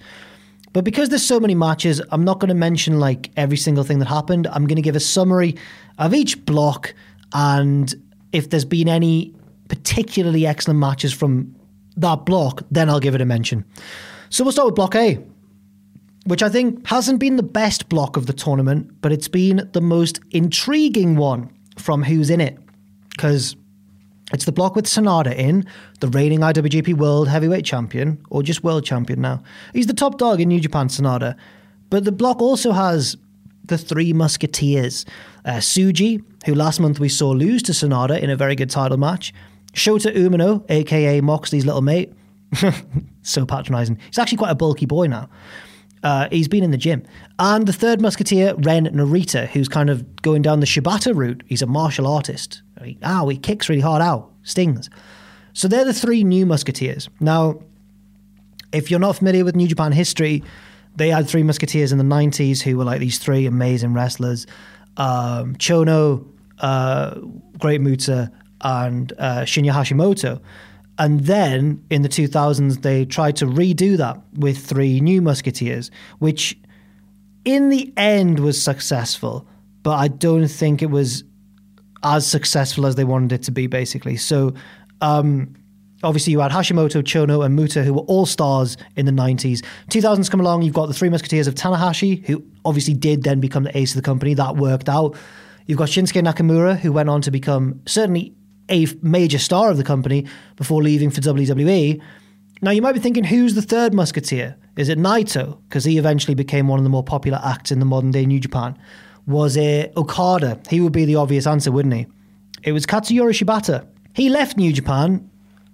But because there's so many matches, I'm not going to mention like every single thing that happened. I'm going to give a summary of each block and if there's been any particularly excellent matches from that block, then I'll give it a mention. So we'll start with block A, which I think hasn't been the best block of the tournament, but it's been the most intriguing one from who's in it. Because it's the block with Sanada in, the reigning IWGP World Heavyweight Champion, or just World Champion now. He's the top dog in New Japan, Sanada. But the block also has the three Musketeers uh, Tsuji, who last month we saw lose to Sanada in a very good title match, Shota Umino, aka Moxley's little mate. so patronizing. He's actually quite a bulky boy now. Uh, he's been in the gym. And the third musketeer, Ren Narita, who's kind of going down the Shibata route. He's a martial artist. He, ow, he kicks really hard, ow, stings. So they're the three new musketeers. Now, if you're not familiar with New Japan history, they had three musketeers in the 90s who were like these three amazing wrestlers um, Chono, uh, Great Muta, and uh, Shinya Hashimoto. And then in the 2000s, they tried to redo that with three new Musketeers, which in the end was successful, but I don't think it was as successful as they wanted it to be, basically. So, um, obviously, you had Hashimoto, Chono, and Muta, who were all stars in the 90s. 2000s come along, you've got the three Musketeers of Tanahashi, who obviously did then become the ace of the company. That worked out. You've got Shinsuke Nakamura, who went on to become certainly a major star of the company before leaving for WWE. Now, you might be thinking, who's the third Musketeer? Is it Naito? Because he eventually became one of the more popular acts in the modern day New Japan. Was it Okada? He would be the obvious answer, wouldn't he? It was Katsuyori Shibata. He left New Japan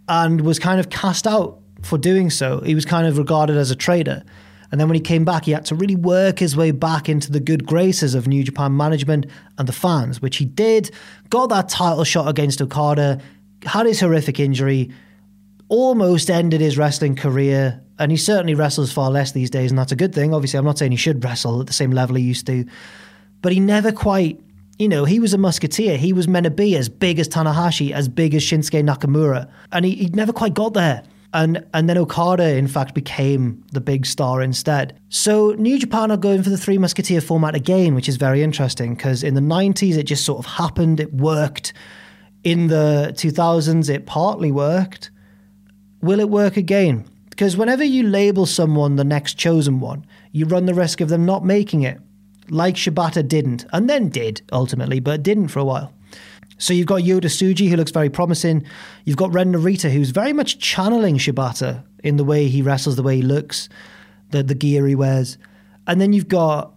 and was kind of cast out for doing so. He was kind of regarded as a traitor. And then when he came back, he had to really work his way back into the good graces of New Japan management and the fans, which he did. Got that title shot against Okada, had his horrific injury, almost ended his wrestling career. And he certainly wrestles far less these days, and that's a good thing. Obviously, I'm not saying he should wrestle at the same level he used to, but he never quite you know, he was a musketeer. He was meant to be as big as Tanahashi, as big as Shinsuke Nakamura, and he, he never quite got there. And and then Okada, in fact, became the big star instead. So New Japan are going for the Three Musketeer format again, which is very interesting because in the '90s it just sort of happened. It worked. In the 2000s, it partly worked. Will it work again? Because whenever you label someone the next chosen one, you run the risk of them not making it like Shibata didn't, and then did ultimately, but didn't for a while. So you've got Yota Tsuji, who looks very promising. You've got Ren Narita, who's very much channeling Shibata in the way he wrestles, the way he looks, the, the gear he wears. And then you've got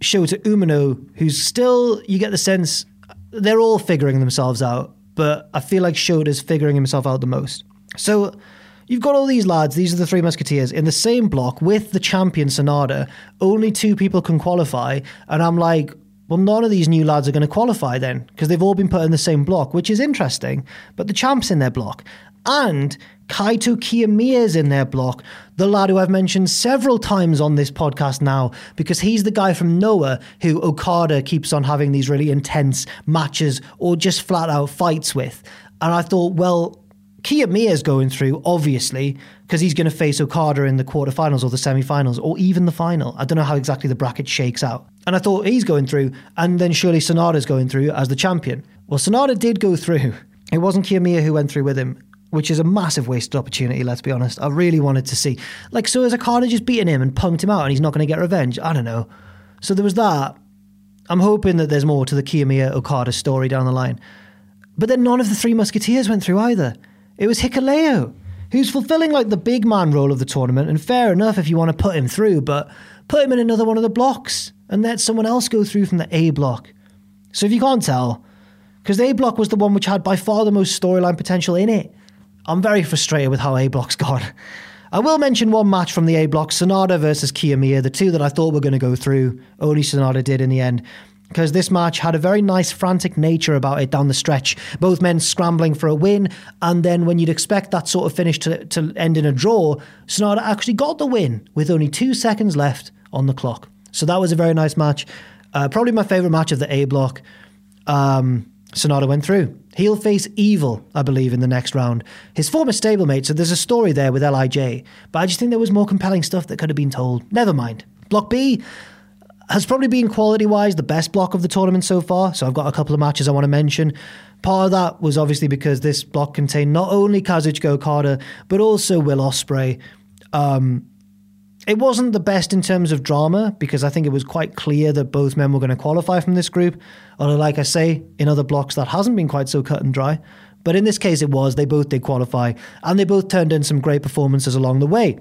Shota Umino, who's still, you get the sense, they're all figuring themselves out, but I feel like Shota's figuring himself out the most. So You've got all these lads, these are the three musketeers, in the same block with the champion Sanada. Only two people can qualify. And I'm like, well, none of these new lads are going to qualify then, because they've all been put in the same block, which is interesting. But the champ's in their block. And Kaito Kiyomiya's in their block, the lad who I've mentioned several times on this podcast now, because he's the guy from Noah who Okada keeps on having these really intense matches or just flat out fights with. And I thought, well, Kiyomiya's going through, obviously, because he's going to face Okada in the quarterfinals or the semifinals or even the final. I don't know how exactly the bracket shakes out. And I thought he's going through, and then surely Sanada's going through as the champion. Well, Sanada did go through. It wasn't Kiyomiya who went through with him, which is a massive wasted opportunity, let's be honest. I really wanted to see. Like, so is Okada just beating him and punked him out and he's not going to get revenge? I don't know. So there was that. I'm hoping that there's more to the Kiyomiya Okada story down the line. But then none of the three Musketeers went through either. It was Hikuleo, who's fulfilling like the big man role of the tournament. And fair enough if you want to put him through, but put him in another one of the blocks and let someone else go through from the A block. So if you can't tell, because the A block was the one which had by far the most storyline potential in it, I'm very frustrated with how A block's gone. I will mention one match from the A block Sanada versus Kiyomiya, the two that I thought were going to go through. Only Sanada did in the end because this match had a very nice frantic nature about it down the stretch. Both men scrambling for a win, and then when you'd expect that sort of finish to, to end in a draw, Sanada actually got the win with only two seconds left on the clock. So that was a very nice match. Uh, probably my favourite match of the A block. Um, Sanada went through. He'll face Evil, I believe, in the next round. His former stablemate, so there's a story there with LIJ, but I just think there was more compelling stuff that could have been told. Never mind. Block B, has probably been quality wise the best block of the tournament so far. So I've got a couple of matches I want to mention. Part of that was obviously because this block contained not only Kazuchika Okada, but also Will Ospreay. Um, it wasn't the best in terms of drama because I think it was quite clear that both men were going to qualify from this group. Although, like I say, in other blocks that hasn't been quite so cut and dry. But in this case, it was. They both did qualify, and they both turned in some great performances along the way.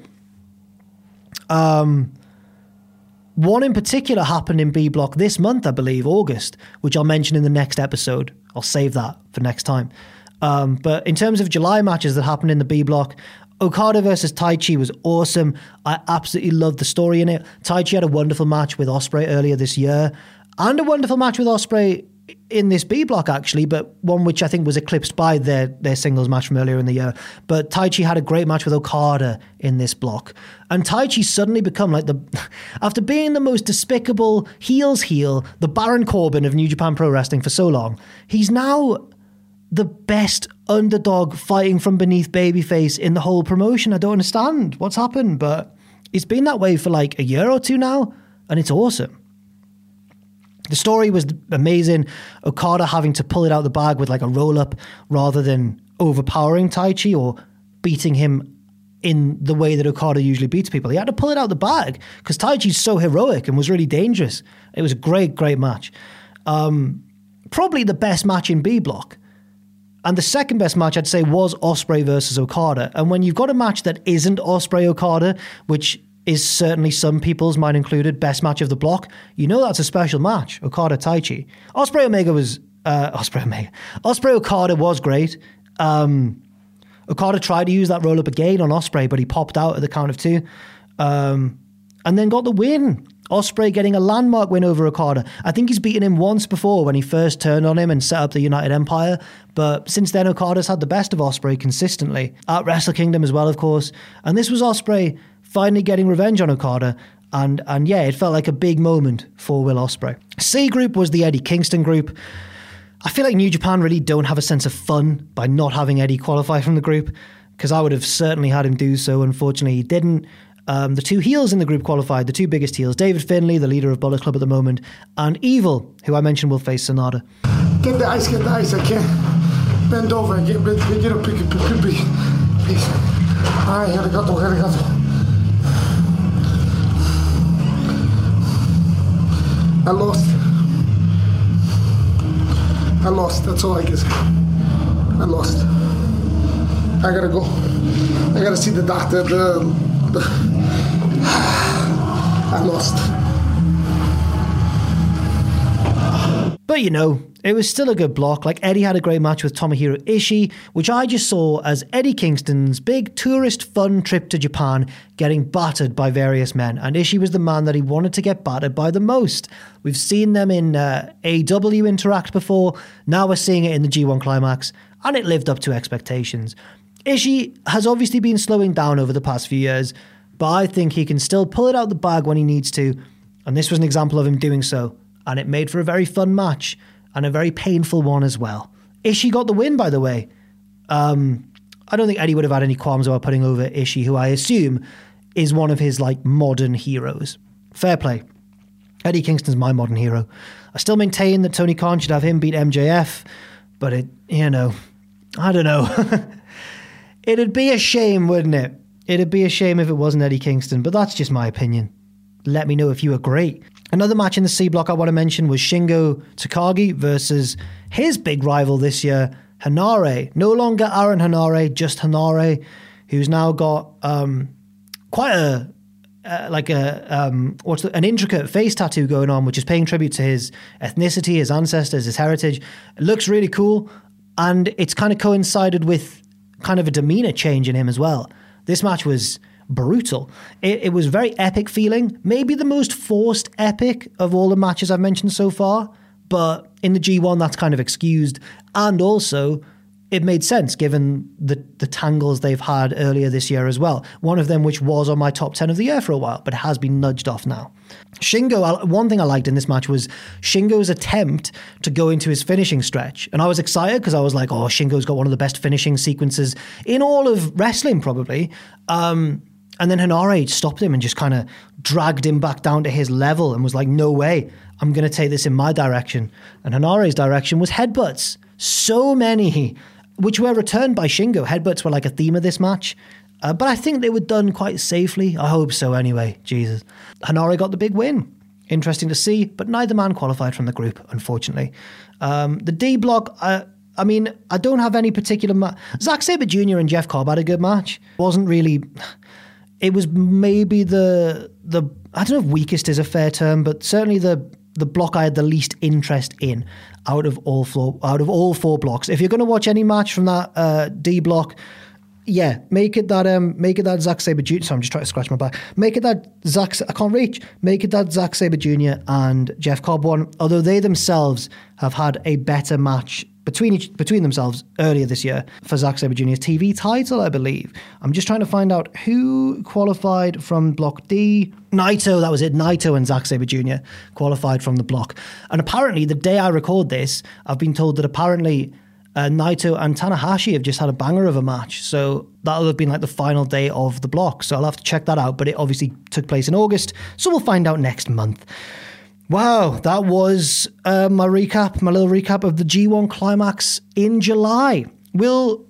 Um, one in particular happened in B Block this month, I believe, August, which I'll mention in the next episode. I'll save that for next time. Um, but in terms of July matches that happened in the B Block, Okada versus Taichi was awesome. I absolutely loved the story in it. Taichi had a wonderful match with Ospreay earlier this year, and a wonderful match with Ospreay in this B block actually, but one which I think was eclipsed by their their singles match from earlier in the year. But Taichi had a great match with Okada in this block, and Taichi suddenly become like the after being the most despicable heels heel, the Baron Corbin of New Japan Pro Wrestling for so long, he's now the best underdog fighting from beneath babyface in the whole promotion. I don't understand what's happened, but it's been that way for like a year or two now, and it's awesome. The story was amazing. Okada having to pull it out of the bag with like a roll up rather than overpowering Taichi or beating him in the way that Okada usually beats people. He had to pull it out of the bag because Taichi's so heroic and was really dangerous. It was a great, great match. Um, probably the best match in B block. And the second best match I'd say was Ospreay versus Okada. And when you've got a match that isn't Ospreay Okada, which is certainly some people's, mine included, best match of the block. You know that's a special match. Okada Taichi. Ospreay Omega was uh, Ospreay Omega. Ospreay Okada was great. Um, Okada tried to use that roll up again on Ospreay, but he popped out at the count of two. Um, and then got the win. Ospreay getting a landmark win over Okada. I think he's beaten him once before when he first turned on him and set up the United Empire, but since then Okada's had the best of Ospreay consistently at Wrestle Kingdom as well, of course. And this was Ospreay finally getting revenge on Okada. And and yeah, it felt like a big moment for Will Ospreay. C group was the Eddie Kingston group. I feel like New Japan really don't have a sense of fun by not having Eddie qualify from the group because I would have certainly had him do so. Unfortunately, he didn't. Um, the two heels in the group qualified, the two biggest heels, David Finlay, the leader of Bullet Club at the moment, and Evil, who I mentioned will face Sanada. Get the ice, get the ice. I can't bend over. Get, get, get up, pick, pick, pick, a pick. Peace. All right, arigato, arigato. I lost. I lost. That's all I can say. I lost. I gotta go. I gotta see the doctor. The, the I lost. But you know, it was still a good block. Like Eddie had a great match with Tomohiro Ishii, which I just saw as Eddie Kingston's big tourist fun trip to Japan getting battered by various men. And Ishii was the man that he wanted to get battered by the most. We've seen them in uh, AEW interact before. Now we're seeing it in the G1 climax, and it lived up to expectations. Ishii has obviously been slowing down over the past few years, but I think he can still pull it out the bag when he needs to. And this was an example of him doing so. And it made for a very fun match and a very painful one as well. Ishii got the win, by the way. Um, I don't think Eddie would have had any qualms about putting over Ishii, who I assume is one of his like modern heroes. Fair play. Eddie Kingston's my modern hero. I still maintain that Tony Khan should have him beat MJF, but it, you know, I don't know. It'd be a shame, wouldn't it? It'd be a shame if it wasn't Eddie Kingston, but that's just my opinion. Let me know if you agree. Another match in the C block I want to mention was Shingo Takagi versus his big rival this year, Henare. No longer Aaron Henare, just Henare, who's now got um, quite a uh, like a um, what's the, an intricate face tattoo going on, which is paying tribute to his ethnicity, his ancestors, his heritage. It looks really cool, and it's kind of coincided with kind of a demeanor change in him as well. This match was brutal. It, it was very epic feeling, maybe the most forced epic of all the matches I've mentioned so far. But in the G1, that's kind of excused, and also it made sense given the the tangles they've had earlier this year as well. One of them, which was on my top ten of the year for a while, but has been nudged off now. Shingo, one thing I liked in this match was Shingo's attempt to go into his finishing stretch, and I was excited because I was like, "Oh, Shingo's got one of the best finishing sequences in all of wrestling, probably." Um, and then Henare stopped him and just kind of dragged him back down to his level and was like, "No way, I'm going to take this in my direction." And Henare's direction was headbutts. So many which were returned by Shingo. Headbutts were like a theme of this match. Uh, but I think they were done quite safely. I hope so anyway. Jesus. Henare got the big win. Interesting to see, but neither man qualified from the group, unfortunately. Um, the D block, I, I mean, I don't have any particular. Ma- Zack Sabre Jr. and Jeff Cobb had a good match. Wasn't really. It was maybe the the I don't know if weakest is a fair term, but certainly the the block I had the least interest in out of all four out of all four blocks. If you're going to watch any match from that uh, D block, yeah, make it that um, make it that Zack Sabre Jr. So I'm just trying to scratch my back. Make it that Zack. I can't reach. Make it that Zack Sabre Jr. and Jeff Cobb one. Although they themselves have had a better match between each, between themselves earlier this year for Zack Sabre Jr.'s TV title, I believe. I'm just trying to find out who qualified from Block D. Naito, that was it. Naito and Zack Sabre Jr. qualified from the block. And apparently, the day I record this, I've been told that apparently uh, Naito and Tanahashi have just had a banger of a match. So that'll have been like the final day of the block. So I'll have to check that out. But it obviously took place in August. So we'll find out next month. Wow, that was uh, my recap, my little recap of the G1 climax in July. We'll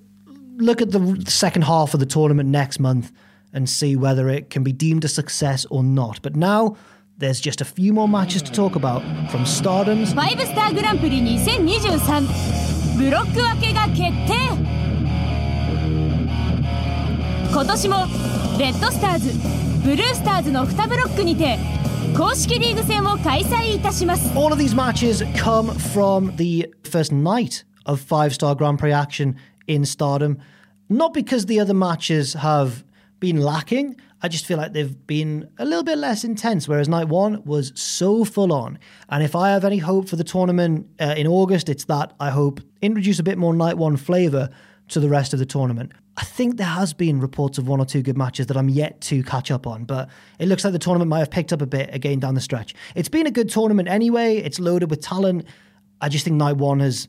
look at the second half of the tournament next month and see whether it can be deemed a success or not. But now, there's just a few more matches to talk about from Stardom's 5スターグランプリ2023ブロック分けが決定今年もレッドスターズブルースターズの2ブロックにて 公式リーグ戦を開催いたします All of these matches come from the first night of five star Grand Prix action in Stardom. Not because the other matches have been lacking. I just feel like they've been a little bit less intense, whereas night one was so full on. And if I have any hope for the tournament uh, in August, it's that I hope introduce a bit more night one flavour to the rest of the tournament. I think there has been reports of one or two good matches that I'm yet to catch up on, but it looks like the tournament might have picked up a bit again down the stretch. It's been a good tournament anyway. It's loaded with talent. I just think night one has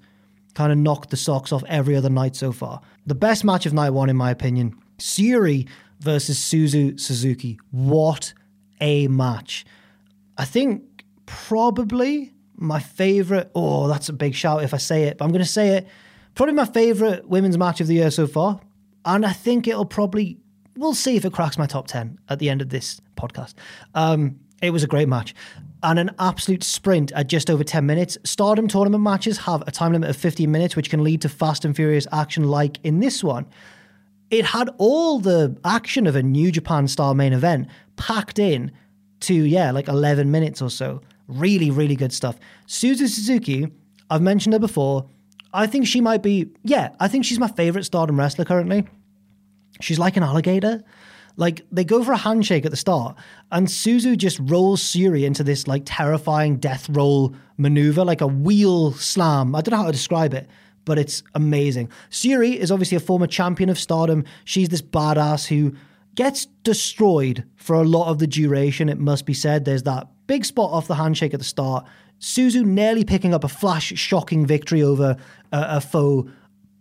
kind of knocked the socks off every other night so far. The best match of night one, in my opinion, Syuri versus Suzu Suzuki. What a match. I think probably my favorite. Oh, that's a big shout if I say it, but I'm going to say it. Probably my favorite women's match of the year so far. And I think it'll probably, we'll see if it cracks my top 10 at the end of this podcast. Um, it was a great match and an absolute sprint at just over 10 minutes. Stardom tournament matches have a time limit of 15 minutes, which can lead to fast and furious action like in this one. It had all the action of a New Japan style main event packed in to, yeah, like 11 minutes or so. Really, really good stuff. Suzu Suzuki, I've mentioned her before. I think she might be, yeah, I think she's my favorite stardom wrestler currently. She's like an alligator. Like they go for a handshake at the start, and Suzu just rolls Syuri into this like terrifying death roll maneuver, like a wheel slam. I don't know how to describe it, but it's amazing. Syuri is obviously a former champion of Stardom. She's this badass who gets destroyed for a lot of the duration. It must be said. There's that big spot off the handshake at the start. Suzu nearly picking up a flash, shocking victory over a, foe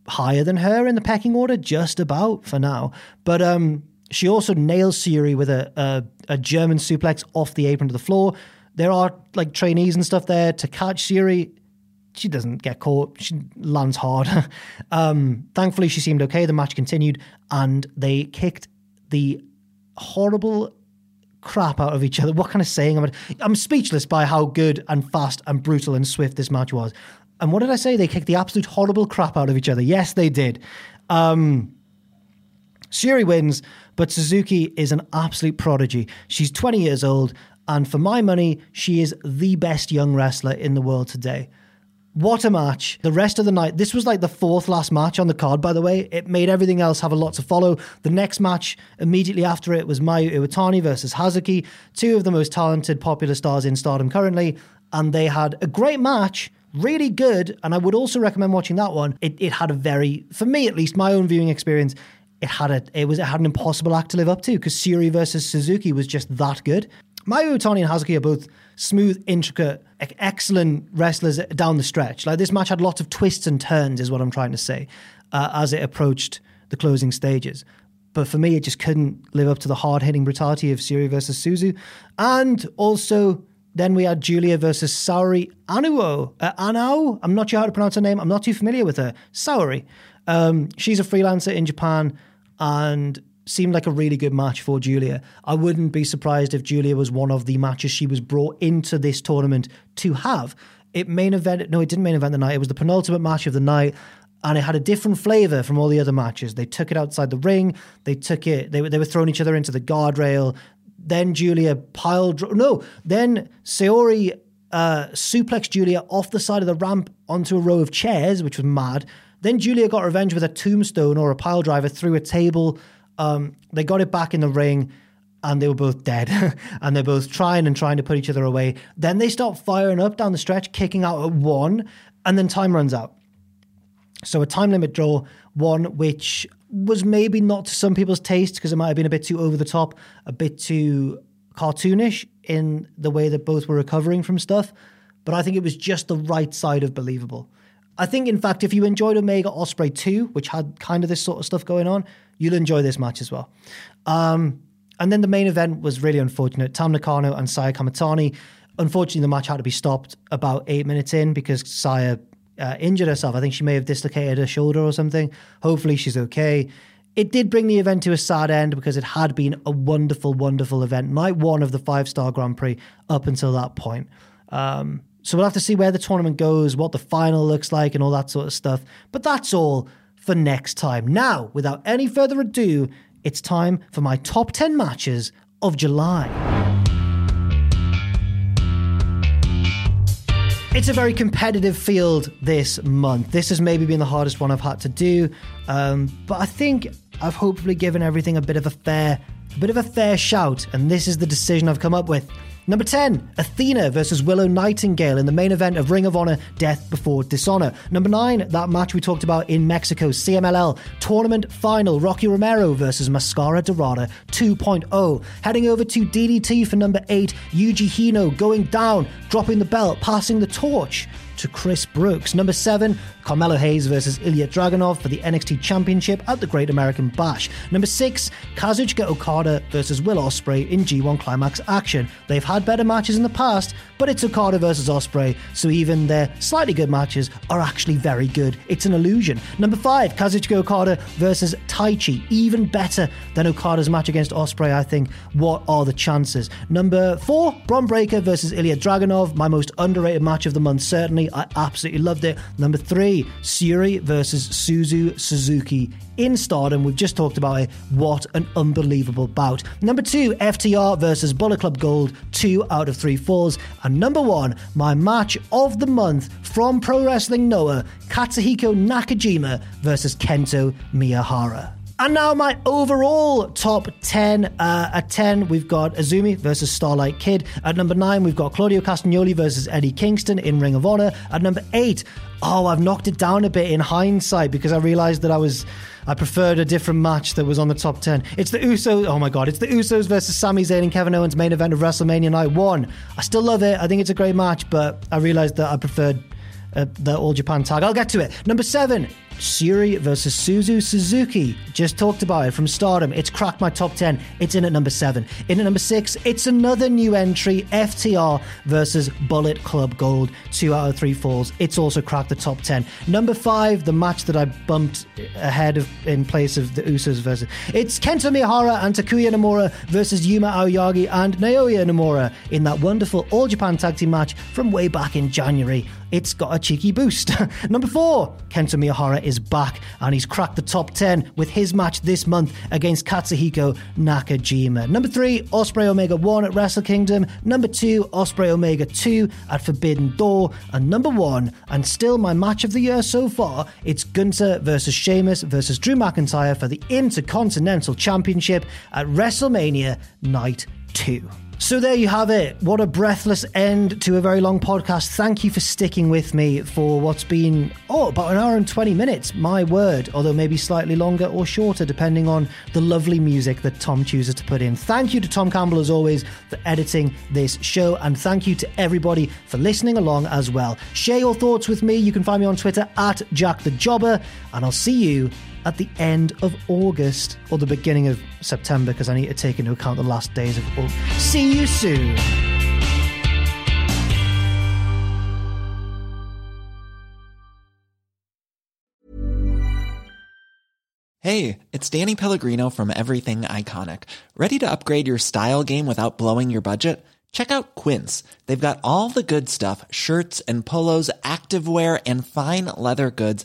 higher than her in the pecking order, just about for now. But um, she also nails Syuri with a, a, a German suplex off the apron to the floor. There are like trainees and stuff there to catch Syuri. She doesn't get caught. She lands hard. um, thankfully, she seemed okay. The match continued, and they kicked the horrible crap out of each other. What kind of saying? I'm, I'm speechless by how good and fast and brutal and swift this match was. And what did I say? They kicked the absolute horrible crap out of each other. Yes, they did. Um, Syuri wins, but Suzuki is an absolute prodigy. She's 20 years old, and for my money, she is the best young wrestler in the world today. What a match. The rest of the night, this was like the fourth last match on the card, by the way. It made everything else have a lot to follow. The next match immediately after it was Mayu Iwatani versus Hazuki, two of the most talented popular stars in stardom currently. And they had a great match, really good. And I would also recommend watching that one. It, it had a very, for me at least, my own viewing experience, it had a it was it had an impossible act to live up to because Syuri versus Suzuki was just that good. Mayu Iwatani and Hazuki are both smooth, intricate, excellent wrestlers down the stretch. Like this match had lots of twists and turns, is what I'm trying to say, uh, as it approached the closing stages. But for me, it just couldn't live up to the hard hitting brutality of Syuri versus Suzu. And also, then we had Giulia versus Saori Anuo. Uh, Anao? I'm not sure how to pronounce her name. I'm not too familiar with her. Saori. Um, she's a freelancer in Japan and seemed like a really good match for Giulia. I wouldn't be surprised if Giulia was one of the matches she was brought into this tournament to have. It main event, no, it didn't main event the night. It was the penultimate match of the night, and it had a different flavor from all the other matches. They took it outside the ring. They took it. They were they were throwing each other into the guardrail. Then Giulia piled. No, then Saori uh, suplexed Giulia off the side of the ramp onto a row of chairs, which was mad. Then Giulia got revenge with a tombstone or a pile driver through a table. Um, they got it back in the ring and they were both dead. and they're both trying and trying to put each other away. Then they start firing up down the stretch, kicking out at one, and then time runs out. So a time limit draw, one which was maybe not to some people's taste because it might have been a bit too over the top, a bit too cartoonish in the way that both were recovering from stuff. But I think it was just the right side of believable. I think, in fact, if you enjoyed Omega Ospreay 2, which had kind of this sort of stuff going on, you'll enjoy this match as well. Um, and then the main event was really unfortunate. Tam Nakano and Saya Kamitani. Unfortunately, the match had to be stopped about eight minutes in because Saya uh, injured herself. I think she may have dislocated her shoulder or something. Hopefully, she's okay. It did bring the event to a sad end because it had been a wonderful, wonderful event. Night one of the five star Grand Prix up until that point. Um, so we'll have to see where the tournament goes, what the final looks like, and all that sort of stuff. But that's all for next time. Now, without any further ado, it's time for my top 10 matches of July. It's a very competitive field this month. This has maybe been the hardest one I've had to do, um, but I think I've hopefully given everything a bit of a fair, a bit of a fair shout, and this is the decision I've come up with. Number 10, Athena versus Willow Nightingale in the main event of Ring of Honor Death Before Dishonor. Number 9, that match we talked about in Mexico, CMLL Tournament Final, Rocky Romero versus Mascara Dorada 2.0. Heading over to DDT for number 8, Yuji Hino going down, dropping the belt, passing the torch to Chris Brooks. Number seven, Carmelo Hayes versus Ilya Dragunov for the NXT Championship at the Great American Bash. Number six, Kazuchika Okada versus Will Ospreay in G1 Climax action. They've had better matches in the past, but it's Okada versus Ospreay, so even their slightly good matches are actually very good. It's an illusion. Number five, Kazuchika Okada versus Taichi, even better than Okada's match against Ospreay. I think. What are the chances? Number four, Bron Breakker versus Ilya Dragunov, my most underrated match of the month, certainly. I absolutely loved it. Number Syuri versus Suzu Suzuki in Stardom. We've just talked about it. What an unbelievable bout. Number two, FTR versus Bullet Club Gold, two out of three falls. And number one, my match of the month from Pro Wrestling Noah, Katsuhiko Nakajima versus Kento Miyahara. And now my overall top 10. Uh, at 10, we've got Azumi versus Starlight Kid. At number 9, we've got Claudio Castagnoli versus Eddie Kingston in Ring of Honor. At number 8, oh, I've knocked it down a bit in hindsight because I realized that I was. I preferred a different match that was on the top 10. It's the Usos. Oh my God. It's the Usos versus Sami Zayn and Kevin Owens main event of WrestleMania Night 1. I still love it. I think it's a great match, but I realized that I preferred uh, the All Japan tag. I'll get to it. Number seven, Syuri versus Suzu Suzuki. Just talked about it from Stardom. It's cracked my top 10. It's in at number 7. In at number 6, it's another new entry FTR versus Bullet Club Gold. 2 out of 3 falls. It's also cracked the top 10. Number 5, the match that I bumped ahead of in place of the Usos versus. It's Kento Miyahara and Takuya Nomura versus Yuma Aoyagi and Naoya Nomura in that wonderful All Japan Tag Team match from way back in January. It's got a cheeky boost. number 4, Kento Miyahara is back and he's cracked the top 10 with his match this month against Katsuhiko Nakajima. Number 3, Ospreay Omega 1 at Wrestle Kingdom. Number 2, Ospreay Omega 2 at Forbidden Door. And number 1, and still my match of the year so far, it's Gunther versus Sheamus versus Drew McIntyre for the Intercontinental Championship at WrestleMania Night 2. So there you have it. What a breathless end to a very long podcast. Thank you for sticking with me for what's been, oh, about an hour and 20 minutes. My word. Although maybe slightly longer or shorter, depending on the lovely music that Tom chooses to put in. Thank you to Tom Campbell, as always, for editing this show. And thank you to everybody for listening along as well. Share your thoughts with me. You can find me on Twitter at Jack the Jobber. And I'll see you at the end of August or the beginning of September because I need to take into account the last days of August. See you soon. Hey, it's Danny Pellegrino from Everything Iconic. Ready to upgrade your style game without blowing your budget? Check out Quince. They've got all the good stuff shirts and polos, activewear, and fine leather goods,